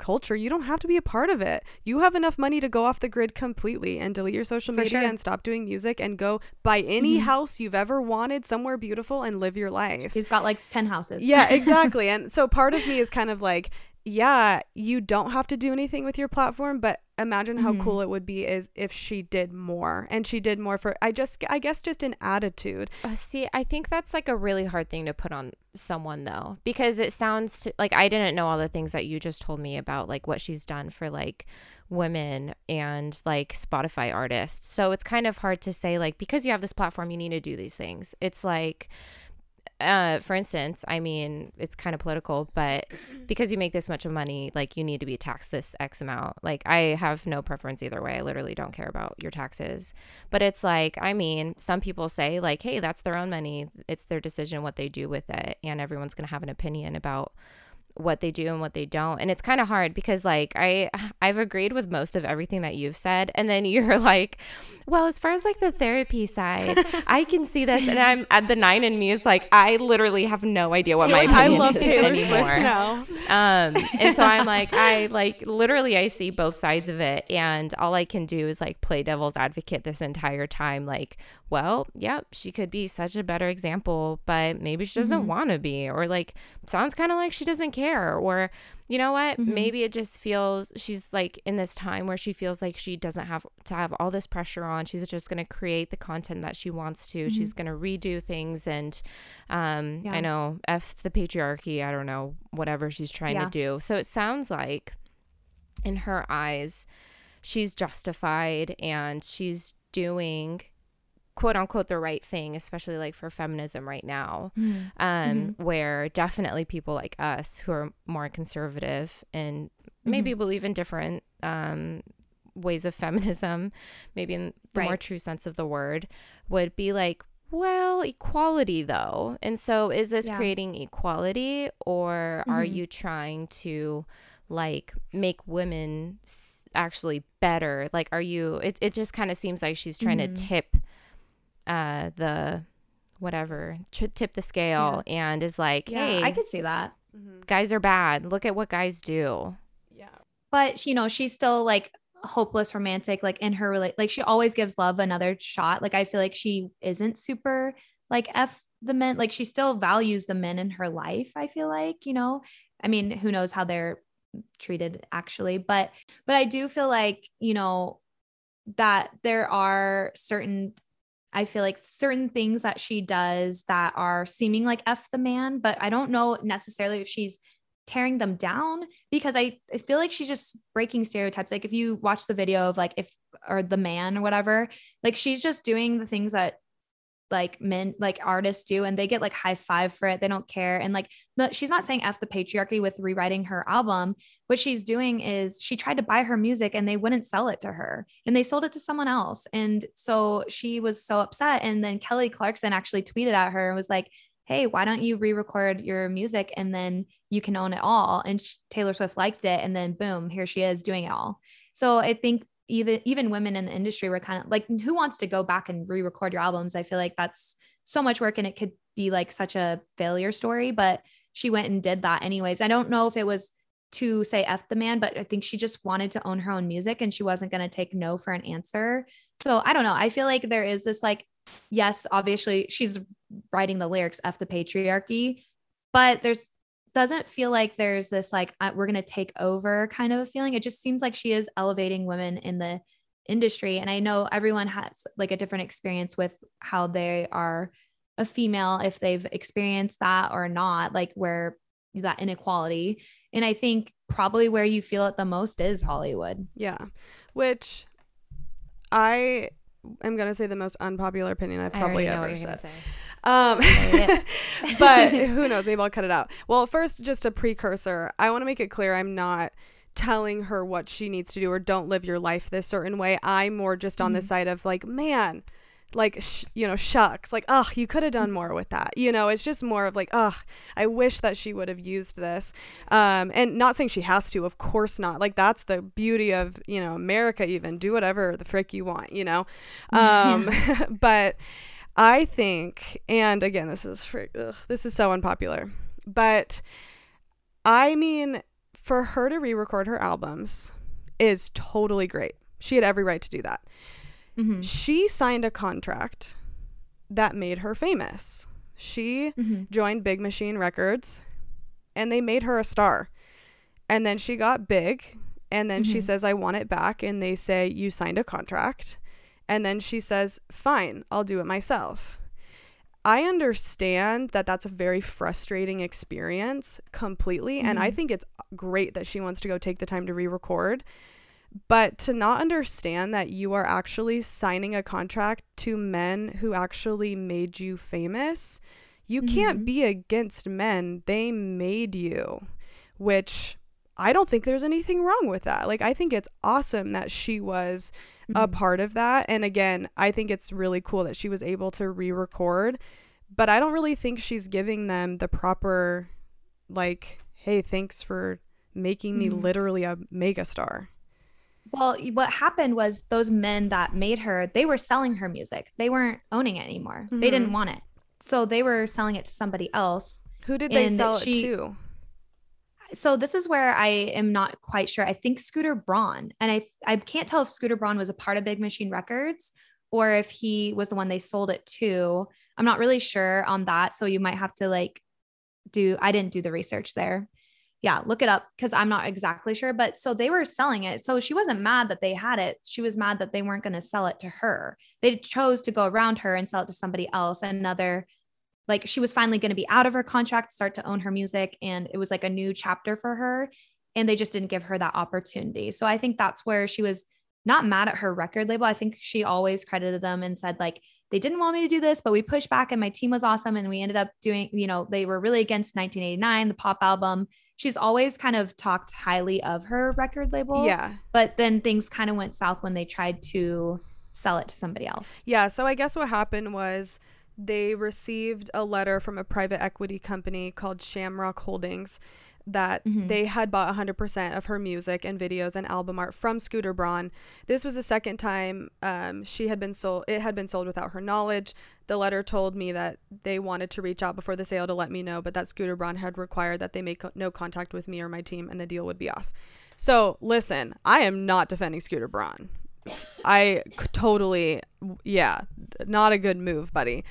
culture, you don't have to be a part of it. You have enough money to go off the grid completely and delete your social For media sure. and stop doing music and go buy any Mhm. house you've ever wanted somewhere beautiful and live your life. He's got like ten houses. Yeah, <laughs> exactly. and so part of me is kind of like, yeah, you don't have to do anything with your platform, but imagine how Mhm. cool it would be is if she did more and she did more for I just I guess just an attitude. Uh, see, I think that's like a really hard thing to put on someone though, because it sounds to, like I didn't know all the things that you just told me about, like what she's done for like women and like Spotify artists. So it's kind of hard to say, like, because you have this platform, you need to do these things. It's like, uh, for instance, I mean, it's kind of political, but because you make this much of money, like you need to be taxed this X amount. Like I have no preference either way. I literally don't care about your taxes. But it's like, I mean, some people say like, hey, that's their own money. It's their decision what they do with it, and everyone's gonna have an opinion about what they do and what they don't. And it's kind of hard because like i i've agreed with most of everything that you've said. And then <laughs> you're like well as far as like the therapy side i can see this. And i'm at the nine in me is like i literally have no idea what my I opinion love is Taylor anymore. Swift now. um and so i'm like i like literally i see both sides of it. And all i can do is like play devil's advocate this entire time like well yep she could be such a better example but maybe she doesn't want to be or like sounds kind of like she doesn't care or you know what? Maybe it just feels she's like in this time where she feels like she doesn't have to have all this pressure on. She's just going to create the content that she wants to. She's going to redo things and um i know f the patriarchy i don't know whatever she's trying Yeah. to do. So it sounds like in her eyes she's justified and she's doing quote unquote the right thing especially like for feminism right now um where definitely people like us who are more conservative and maybe believe in different um ways of <laughs> feminism maybe in the more true sense of the word would be like well equality though and so is this Yeah. creating equality or are Mhm. you trying to like make women s- actually better like are you it, it just kind of seems like she's trying Mhm. to tip uh the whatever ch- tip the scale and is like Yeah, hey I could see that. guys are bad. Look at what guys do. Yeah. but you know she's still like hopeless romantic like in her relate like she always gives love another shot. Like i feel like she isn't super like f the men like she still values the men in her life i feel like you know? I mean who knows how they're treated actually. But but i do feel like you know that there are certain I feel like certain things that she does that are seeming like F the man, but I don't know necessarily if she's tearing them down because I, I feel like she's just breaking stereotypes. Like if you watch the video of like if or the man or whatever, like she's just doing the things that like men like artists do and they get like high five for it. They don't care. And like the, she's not saying f the patriarchy with rewriting her album. What she's doing is she tried to buy her music and they wouldn't sell it to her and they sold it to someone else. And so she was so upset. And then kelly clarkson actually tweeted at her and was like hey why don't you re-record your music and then you can own it all? And taylor swift liked it. And then boom here she is doing it all. So i think either even women in the industry were kind of like who wants to go back and re-record your albums? I feel like that's so much work and it could be like such a failure story but she went and did that anyways. I don't know if it was to say f the man but i think she just wanted to own her own music and she wasn't going to take no for an answer. So i don't know. I feel like there is this like yes obviously she's writing the lyrics f the patriarchy but there's doesn't feel like there's this like we're going to take over kind of a feeling. It just seems like she is elevating women in the industry. And i know everyone has like a different experience with how they are a female if they've experienced that or not like where that inequality. And i think probably where you feel it the most is hollywood. Yeah. Which i am going to say the most unpopular opinion i've probably ever said um, <laughs> but <laughs> who knows? Maybe I'll cut it out. Well, first, just a precursor. I want to make it clear I'm not telling her what she needs to do or don't live your life this certain way. I'm more just on mm-hmm. the side of like, man, like sh- you know shucks like oh you could have done more with that. You know it's just more of like oh i wish that she would have used this. Um and not saying she has to of course not. Like that's the beauty of you know america even. Do whatever the frick you want you know? <laughs> Um <laughs> but I think, and again, this is ugh, this is so unpopular, but I mean, for her to re-record her albums is totally great. She had every right to do that. Mm-hmm. She signed a contract that made her famous. She mm-hmm. joined Big Machine Records, and they made her a star. And then she got big, and then mm-hmm. she says, "I want it back," and they say, "You signed a contract." And then she says, Fine, I'll do it myself. I understand that that's a very frustrating experience completely. Mm-hmm. And I mm-hmm. think it's great that she wants to go take the time to re record. But to not understand that you are actually signing a contract to men who actually made you famous, you mm-hmm. can't be against men. They made you, which I don't think there's anything wrong with that. Like, I think it's awesome that she was mm-hmm. a part of that. And again, I think it's really cool that she was able to re record, but I don't really think she's giving them the proper, like, hey, thanks for making me mm-hmm. literally a megastar. Well, what happened was those men that made her, they were selling her music. They weren't owning it anymore. Mm-hmm. They didn't mm-hmm. want it. So they were selling it to somebody else. Who did they sell it to? so this is where I am not quite sure. I think Scooter Braun, and I I can't tell if Scooter Braun was a part of Big Machine Records or if he was the one they sold it to. I'm not really sure on that. So you might have to like do. I didn't do the research there. Yeah, look it up because I'm not exactly sure. But so they were selling it. So she wasn't mad that they had it. She was mad that they weren't going to sell it to her. They chose to go around her and sell it to somebody else, another like she was finally going to be out of her contract, start to own her music. And it was like a new chapter for her. And they just didn't give her that opportunity. So I think that's where she was not mad at her record label. I think she always credited them and said, like, they didn't want me to do this, but we pushed back and my team was awesome. And we ended up doing, you know, they were really against 1989, the pop album. She's always kind of talked highly of her record label. Yeah. But then things kind of went south when they tried to sell it to somebody else. Yeah. So I guess what happened was they received a letter from a private equity company called Shamrock Holdings that mm-hmm. they had bought 100% of her music and videos and album art from Scooter Braun. This was the second time um, she had been sold. It had been sold without her knowledge. The letter told me that they wanted to reach out before the sale to let me know, but that Scooter Braun had required that they make no contact with me or my team, and the deal would be off. So listen, I am not defending Scooter Braun. I totally, yeah, not a good move, buddy.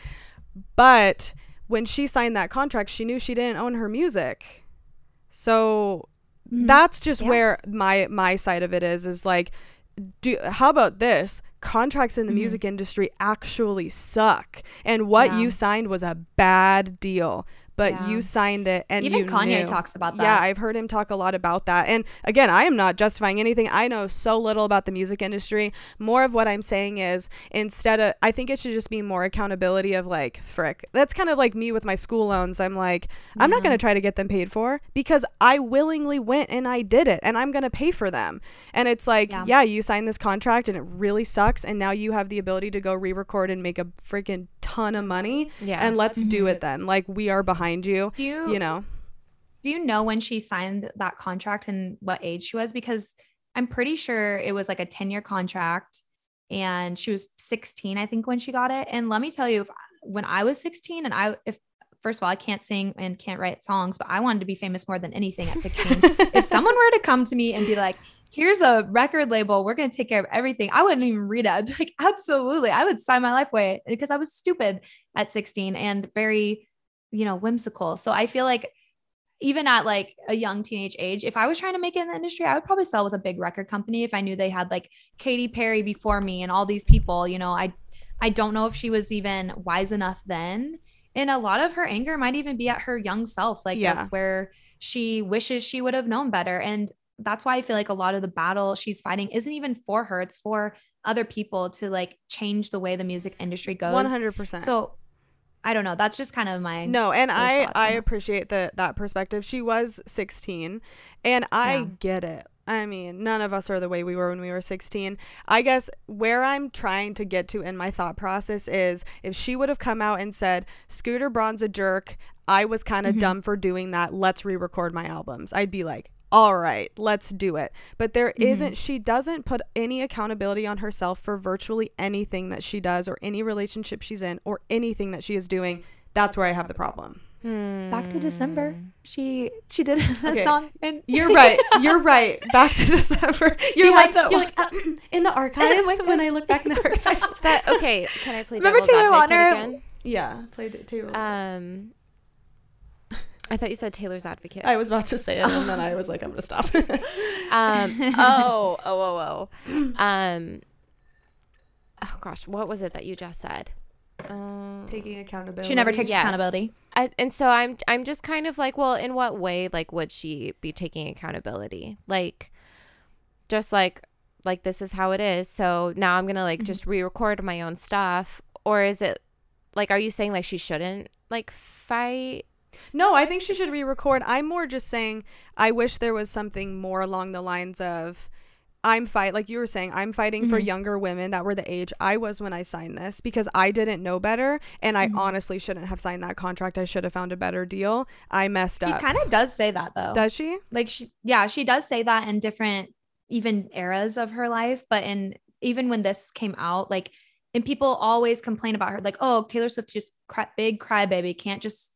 But when she signed that contract, she knew she didn't own her music. So mm-hmm. that's just yeah. where my my side of it is is like do how about this? Contracts in the mm-hmm. music industry actually suck. And what yeah. you signed was a bad deal. But Yeah. you signed it and Even you Kanye knew. talks about that. Yeah. I've heard him talk a lot about that. And again, I am not justifying anything. I know so little about the music industry. More of what I'm saying is instead of, I think it should just be more accountability of like, frick. That's kind of like me with my school loans. I'm like, I'm not going to try to get them paid for because I willingly went and I did it and I'm going to pay for them. And it's like, Yeah. yeah, you signed this contract and it really sucks. And now you have the ability to go re record and make a freaking ton of money. Yeah. And let's do mm-hmm. it then. Like, we are behind you. Do you, You know, do you know when she signed that contract and what age she was? Because I'm pretty sure it was like a 10 year contract and she was 16, I think, when she got it. And let me tell you, if, when I was 16 and I, if, first of all, I can't sing and can't write songs, but I wanted to be famous more than anything at 16. <laughs> if someone were to come to me and be like, here's a record label, we're going to take care of everything, I wouldn't even read it. I'd be like, <laughs> absolutely. I would sign my life away because I was stupid at 16 and very, you know, whimsical. So I feel like even at like a young teenage age, if I was trying to make it in the industry, I would probably sell with a big record company if I knew they had like Katy Perry before me and all these people, you know, I I don't know if she was even wise enough then. And a lot of her anger might even be at her young self, like Yeah. where she wishes she would have known better. And that's why I feel like a lot of the battle she's fighting isn't even for her, it's for other people to like change the way the music industry goes. One hundred percent. So I don't know. That's just kind of my No, and I I appreciate that that perspective. She was 16, and I Yeah. get it. I mean, none of us are the way we were when we were 16. I guess where I'm trying to get to in my thought process is if she would have come out and said, "Scooter Braun's a jerk. I was kind of Mhm. dumb for doing that. Let's re-record my albums." I'd be like, all right, let's do it. But there Mhm. not she doesn't put any accountability on herself for virtually anything that she does or any relationship she's in or anything that she is doing. That's where I have the problem. back to December. She she did <laughs> a Okay. song and <laughs> You're right. You're right. Back to <laughs> December. You're You like had you're like uh, in the archives when I look back in the archives. That okay? Can I play Remember devil's Taylor advocate Lautner? again? yeah, played it too. Um, I thought you said Taylor's advocate. I was about to say it and then I was like I'm going to stop. <laughs> <laughs> Um. oh. Oh. Oh. Oh. Um. Oh gosh, what was it that you just said? Um, Taking accountability. she never takes Yes. accountability. I, and so I'm I'm just kind of like, well, in what way like would she be taking accountability? Like just like like this is how it is. So now I'm going to like just re-record my own stuff or is it like are you saying like she shouldn't like fight? No, I think she should re-record. I'm more just saying I wish there was something more along the lines of I'm fight like you were saying I'm fighting for Mhm. younger women that were the age I was when I signed this because I didn't know better and I Mhm. honestly shouldn't have signed that contract. I should have found a better deal. I messed up. She kind of does say that though. Does she? like she yeah, she does say that in different even eras of her life, but in even when this came out, like and people always complain about her like, "Oh, Taylor Swift just cry, big crybaby, can't just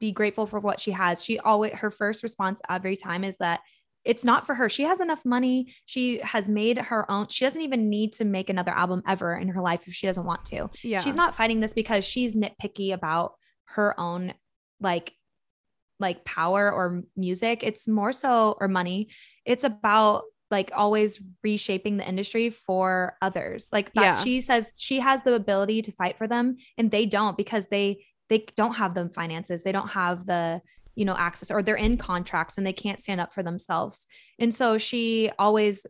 be grateful for what she has." She always her first response every time is that it's not for her. She has enough money. She has made her own. She doesn't even need to make another album ever in her life if she doesn't want to. Yeah. She's not fighting this because she's nitpicky about her own like like power or music. It's more so or money. It's about like always reshaping the industry for others. Like that Yeah. she says she has the ability to fight for them and they don't because they they don't have the finances. They don't have the you know access or they're in contracts and they can't stand up for themselves. And so she always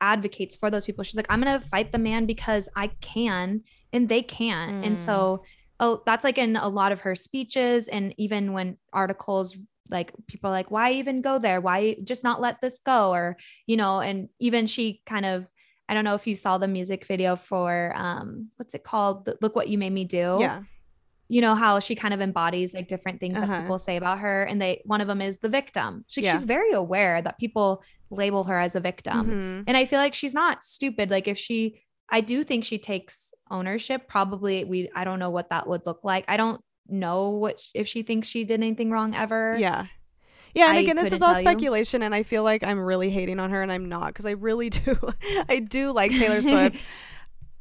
advocates for those people. She's like, I'm gonna fight the man because I can and they can't. And Mm. so oh, that's like in a lot of her speeches and even when articles like people are like, why even go there? Why just not let this go? Or, you know, and even she kind of I don't know if you saw the music video for um what's it called? Look what you made me do Yeah. You know how she kind of embodies like different things Uh-huh. that people say about her and they one of them is the victim she, Yeah. she's very aware that people label her as a victim Mhm. and i feel like she's not stupid like if she i do think she takes ownership probably we i don't know what that would look like i don't know what if she thinks she did anything wrong ever Yeah. Yeah, and I again, this is all tell you. speculation, and I feel like I'm really hating on her, and I'm not because I really <laughs> do. I do like Taylor Swift. <laughs>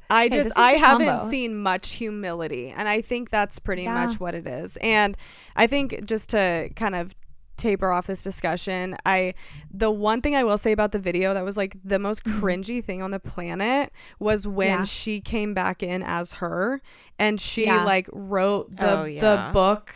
I Hey, just I haven't combo. seen much humility, and I think that's pretty Yeah. much what it is. And I think just to kind of taper off this discussion, I the one thing I will say about the video that was like the most Mhm. cringy thing on the planet was when Yeah. she came back in as her and she Yeah. like wrote the Oh, the book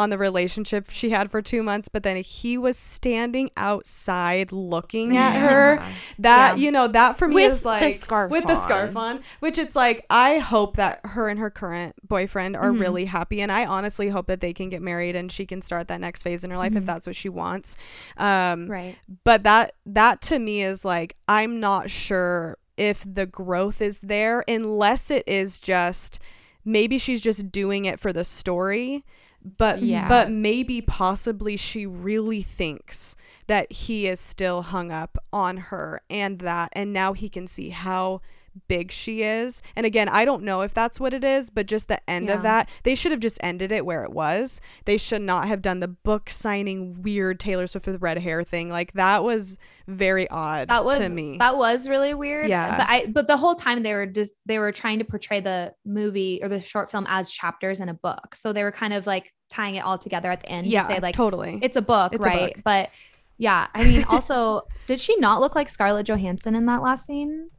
on the relationship she had for two months, but then he was standing outside looking at her. That Yeah. you know, that for me With is the like scarf with the scarf on, which it's like I hope that her and her current boyfriend are Mhm. really happy, and I honestly hope that they can get married and she can start that next phase in her life if Mhm. that's what she wants. Um, Right. but that that to me is like I'm not sure if the growth is there unless it is just maybe she's just doing it for the story but Yeah. but maybe possibly she really thinks that he is still hung up on her and that and now he can see how big she is and again i don't know if that's what it is but just the end Yeah. of that they should have just ended it where it was they should not have done the book signing weird taylor swift with red hair thing like that was very odd That was to me that was really weird. Yeah. But I but the whole time they were just they were trying to portray the movie or the short film as chapters in a book. So they were kind of like tying it all together at the end yeah to say like totally it's a book, It's a right? book. But yeah, I mean also <laughs> did she not look like Scarlett Johansson in that last scene?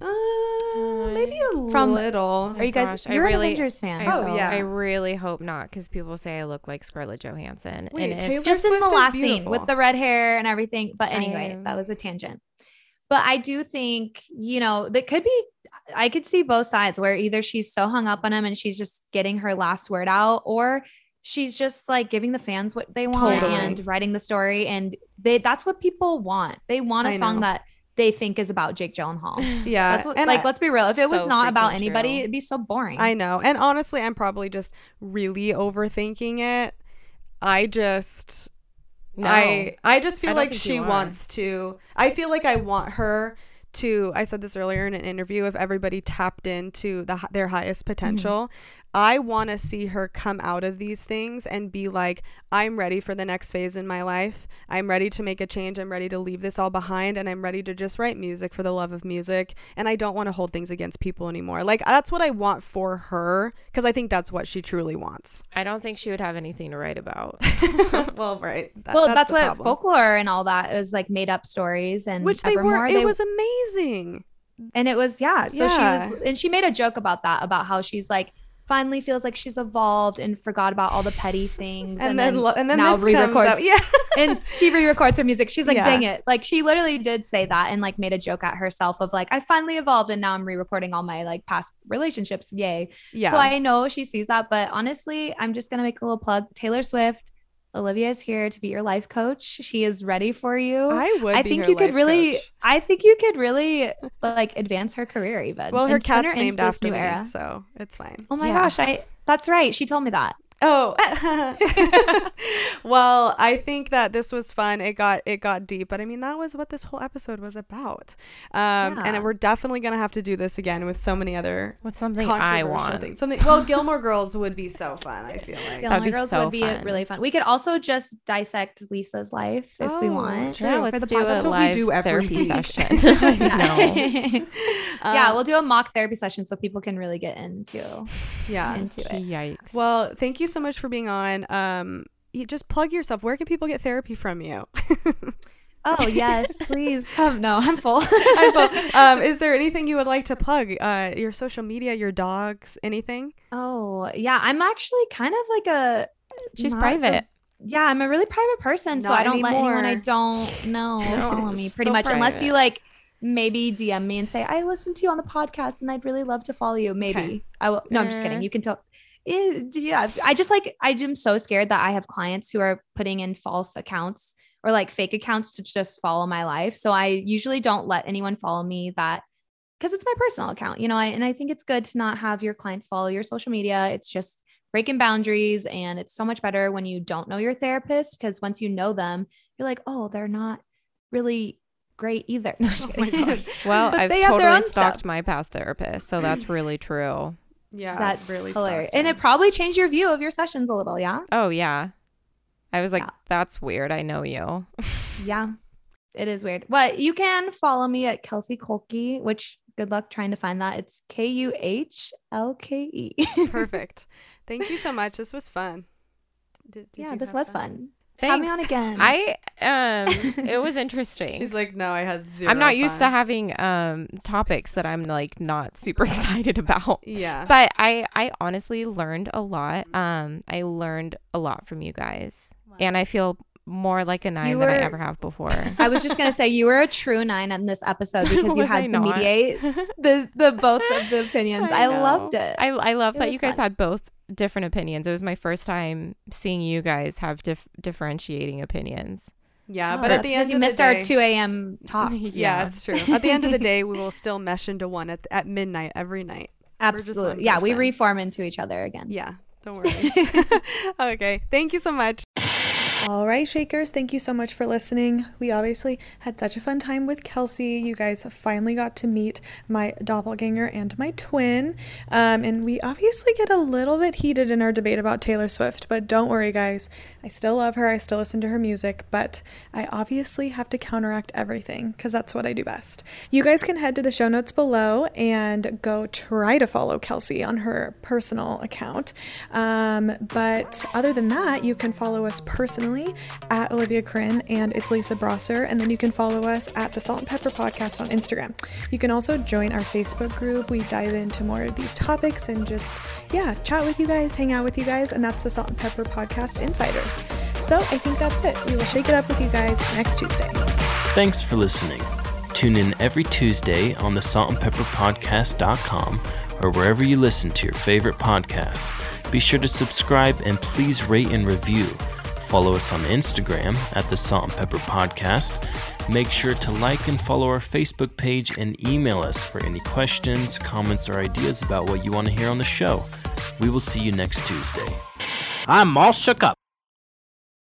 Uh, maybe a From- little Are you guys gosh, I you're really- an Avengers fan. I, Oh, so- yeah. I really hope not because people say I look like Scarlett Johansson. Wait, and Taylor if, just in Swift the is last scene beautiful. with the red hair and everything. But anyway, I- that was a tangent. But I do think, you know, that could be, I could see both sides where either she's so hung up on him and she's just getting her last word out, or she's just like giving the fans what they want Totally. and writing the story. And they, that's what people want. They want a I song know. that they think is about Jake Gyllenhaal. <laughs> yeah That's what, and like, I- let's be real. If it was not about anybody, true. it'd be so boring. I know. And honestly, I'm probably just really overthinking it. I just no. I I just feel don't like she wants to I feel like I want her to I said this earlier in an interview if everybody tapped into the their highest Mm-hmm. Potential. I want to see her come out of these things and be like I'm ready for the next phase in my life. I'm ready to make a change. I'm ready to leave this all behind and I'm ready to just write music for the love of music and I don't want to hold things against people anymore. Like uh, that's what I want for her because I think that's what she truly wants. I don't think she would have anything to write about. <laughs> <laughs> well, right. That- well, that's, the what problem. folklore and all that is like made up stories and which they Evermore, were. It they- was amazing. and it was yeah so Yeah. she was and she made a joke about that about how she's like finally feels like she's evolved and forgot about all the petty <laughs> things And, then, lo- and then now this comes re-records. Yeah. <laughs> and she re-records her music she's like Yeah. dang it like she literally did say that and like made a joke at herself of like i finally evolved and now i'm re-recording all my like past relationships yay yeah. so i know she sees that but honestly i'm just gonna make a little plug taylor swift olivia is here to be your life coach she is ready for you I would. I think you could really, coach. I think you could really like advance her career even. Well, her cat's named after me, era. so it's fine. Oh my Yeah. gosh, I that's right. She told me that. Oh, <laughs> well, I think that this was fun. It got it got deep, but I mean that was what this whole episode was about. Um, Yeah. and we're definitely gonna have to do this again with so many other With something I want. things. Something. Well, Gilmore Girls would be so fun. I feel like. Gilmore be Girls so would be fun. really fun. We could also just dissect Lisa's life if we Oh, want. true. Yeah, let's do podcast. a That's what we live do every therapy week. session. <laughs> <laughs> I know. yeah, Um, we'll do a mock therapy session so people can really get into yeah. into it. Yikes. Well, thank you so much for being on. Um, you just plug yourself. Where can people get therapy from you? Oh yes, <laughs> please come. No, I'm full. <laughs> I'm full. um, is there <laughs> anything you would like to plug? Uh, your social media, your dogs, anything? oh yeah, I'm actually kind of like a. she's private. the- yeah, I'm a really private person, so I don't let anyone I don't know No, follow me. Pretty still much, unless you like maybe DM me and say I listened to you on the podcast and I'd really love to follow you. Maybe Okay. I will. No, I'm just Eh. kidding. You can tell. Eh, Yeah, I just like I am so scared that I have clients who are putting in false accounts or like fake accounts to just follow my life. So I usually don't let anyone follow me that because it's my personal account, you know. I, and I think it's good to not have your clients follow your social media. It's just breaking boundaries, and it's so much better when you don't know your therapist because once you know them, you're like, oh, they're not really great either. <laughs> No, Oh. Well, I've they have their totally stalked stuff. my past therapist, so that's really true. Yeah, That's really hilarious, and it probably changed your view of your sessions a little. Yeah, Oh yeah. I was like, Yeah. that's weird. I know you. <laughs> yeah, it is weird. But you can follow me at Kelsey Kuhlke, which good luck trying to find that. It's K U H L K E. <laughs> Perfect. Thank you so much. This was fun. Did- did Yeah, this was fun? fun. Have me Thanks. on again. I um it was <laughs> interesting. She's like, no, I had zero. I'm not used to having um topics that I'm like not super <laughs> excited about. Yeah. But I I honestly learned a lot. Um I learned a lot from you guys. And I feel more like a 9 You than I ever have before. <laughs> I was just gonna say you were a true nine in this episode because <laughs> you Was I had to not? mediate <laughs> the the both of the opinions. I, loved it. I I love It that you guys fun. had both different opinions. It was my first time seeing you guys have dif- differentiating opinions. yeah, Oh, but at the end you of the missed day, our two a.m. talks. yeah, Yeah. it's true. At the end of the day, we will still mesh into one at at midnight every night. Absolutely. Yeah, we reform into each other again. Yeah, don't worry. okay, thank you so much. All right, Shakers, thank you so much for listening. We obviously had such a fun time with Kelsey. You guys finally got to meet my doppelganger and my twin. Um, and we obviously get a little bit heated in our debate about Taylor Swift, but don't worry, guys. I still love her. I still listen to her music, but I obviously have to counteract everything because that's what I do best. You guys can head to the show notes below and go try to follow Kelsey on her personal account. Um, but other than that, you can follow us personally at Olivia Corinne and it's Lisa Brosser. And then you can follow us at the Salt and Pepper Podcast on Instagram. You can also join our Facebook group. We dive into more of these topics and just, yeah, chat with you guys, hang out with you guys. And that's the Salt and Pepper Podcast Insiders. So I think that's it. We will shake it up with you guys next Tuesday. Thanks for listening. Tune in every Tuesday on the Salt and Pepper saltandpepperpodcast.com or wherever you listen to your favorite podcasts. Be sure to subscribe and please rate and review. Follow us on Instagram at the Salt and Pepper Podcast. Make sure to like and follow our Facebook page and email us for any questions, comments, or ideas about what you want to hear on the show. We will see you next Tuesday. I'm all shook up.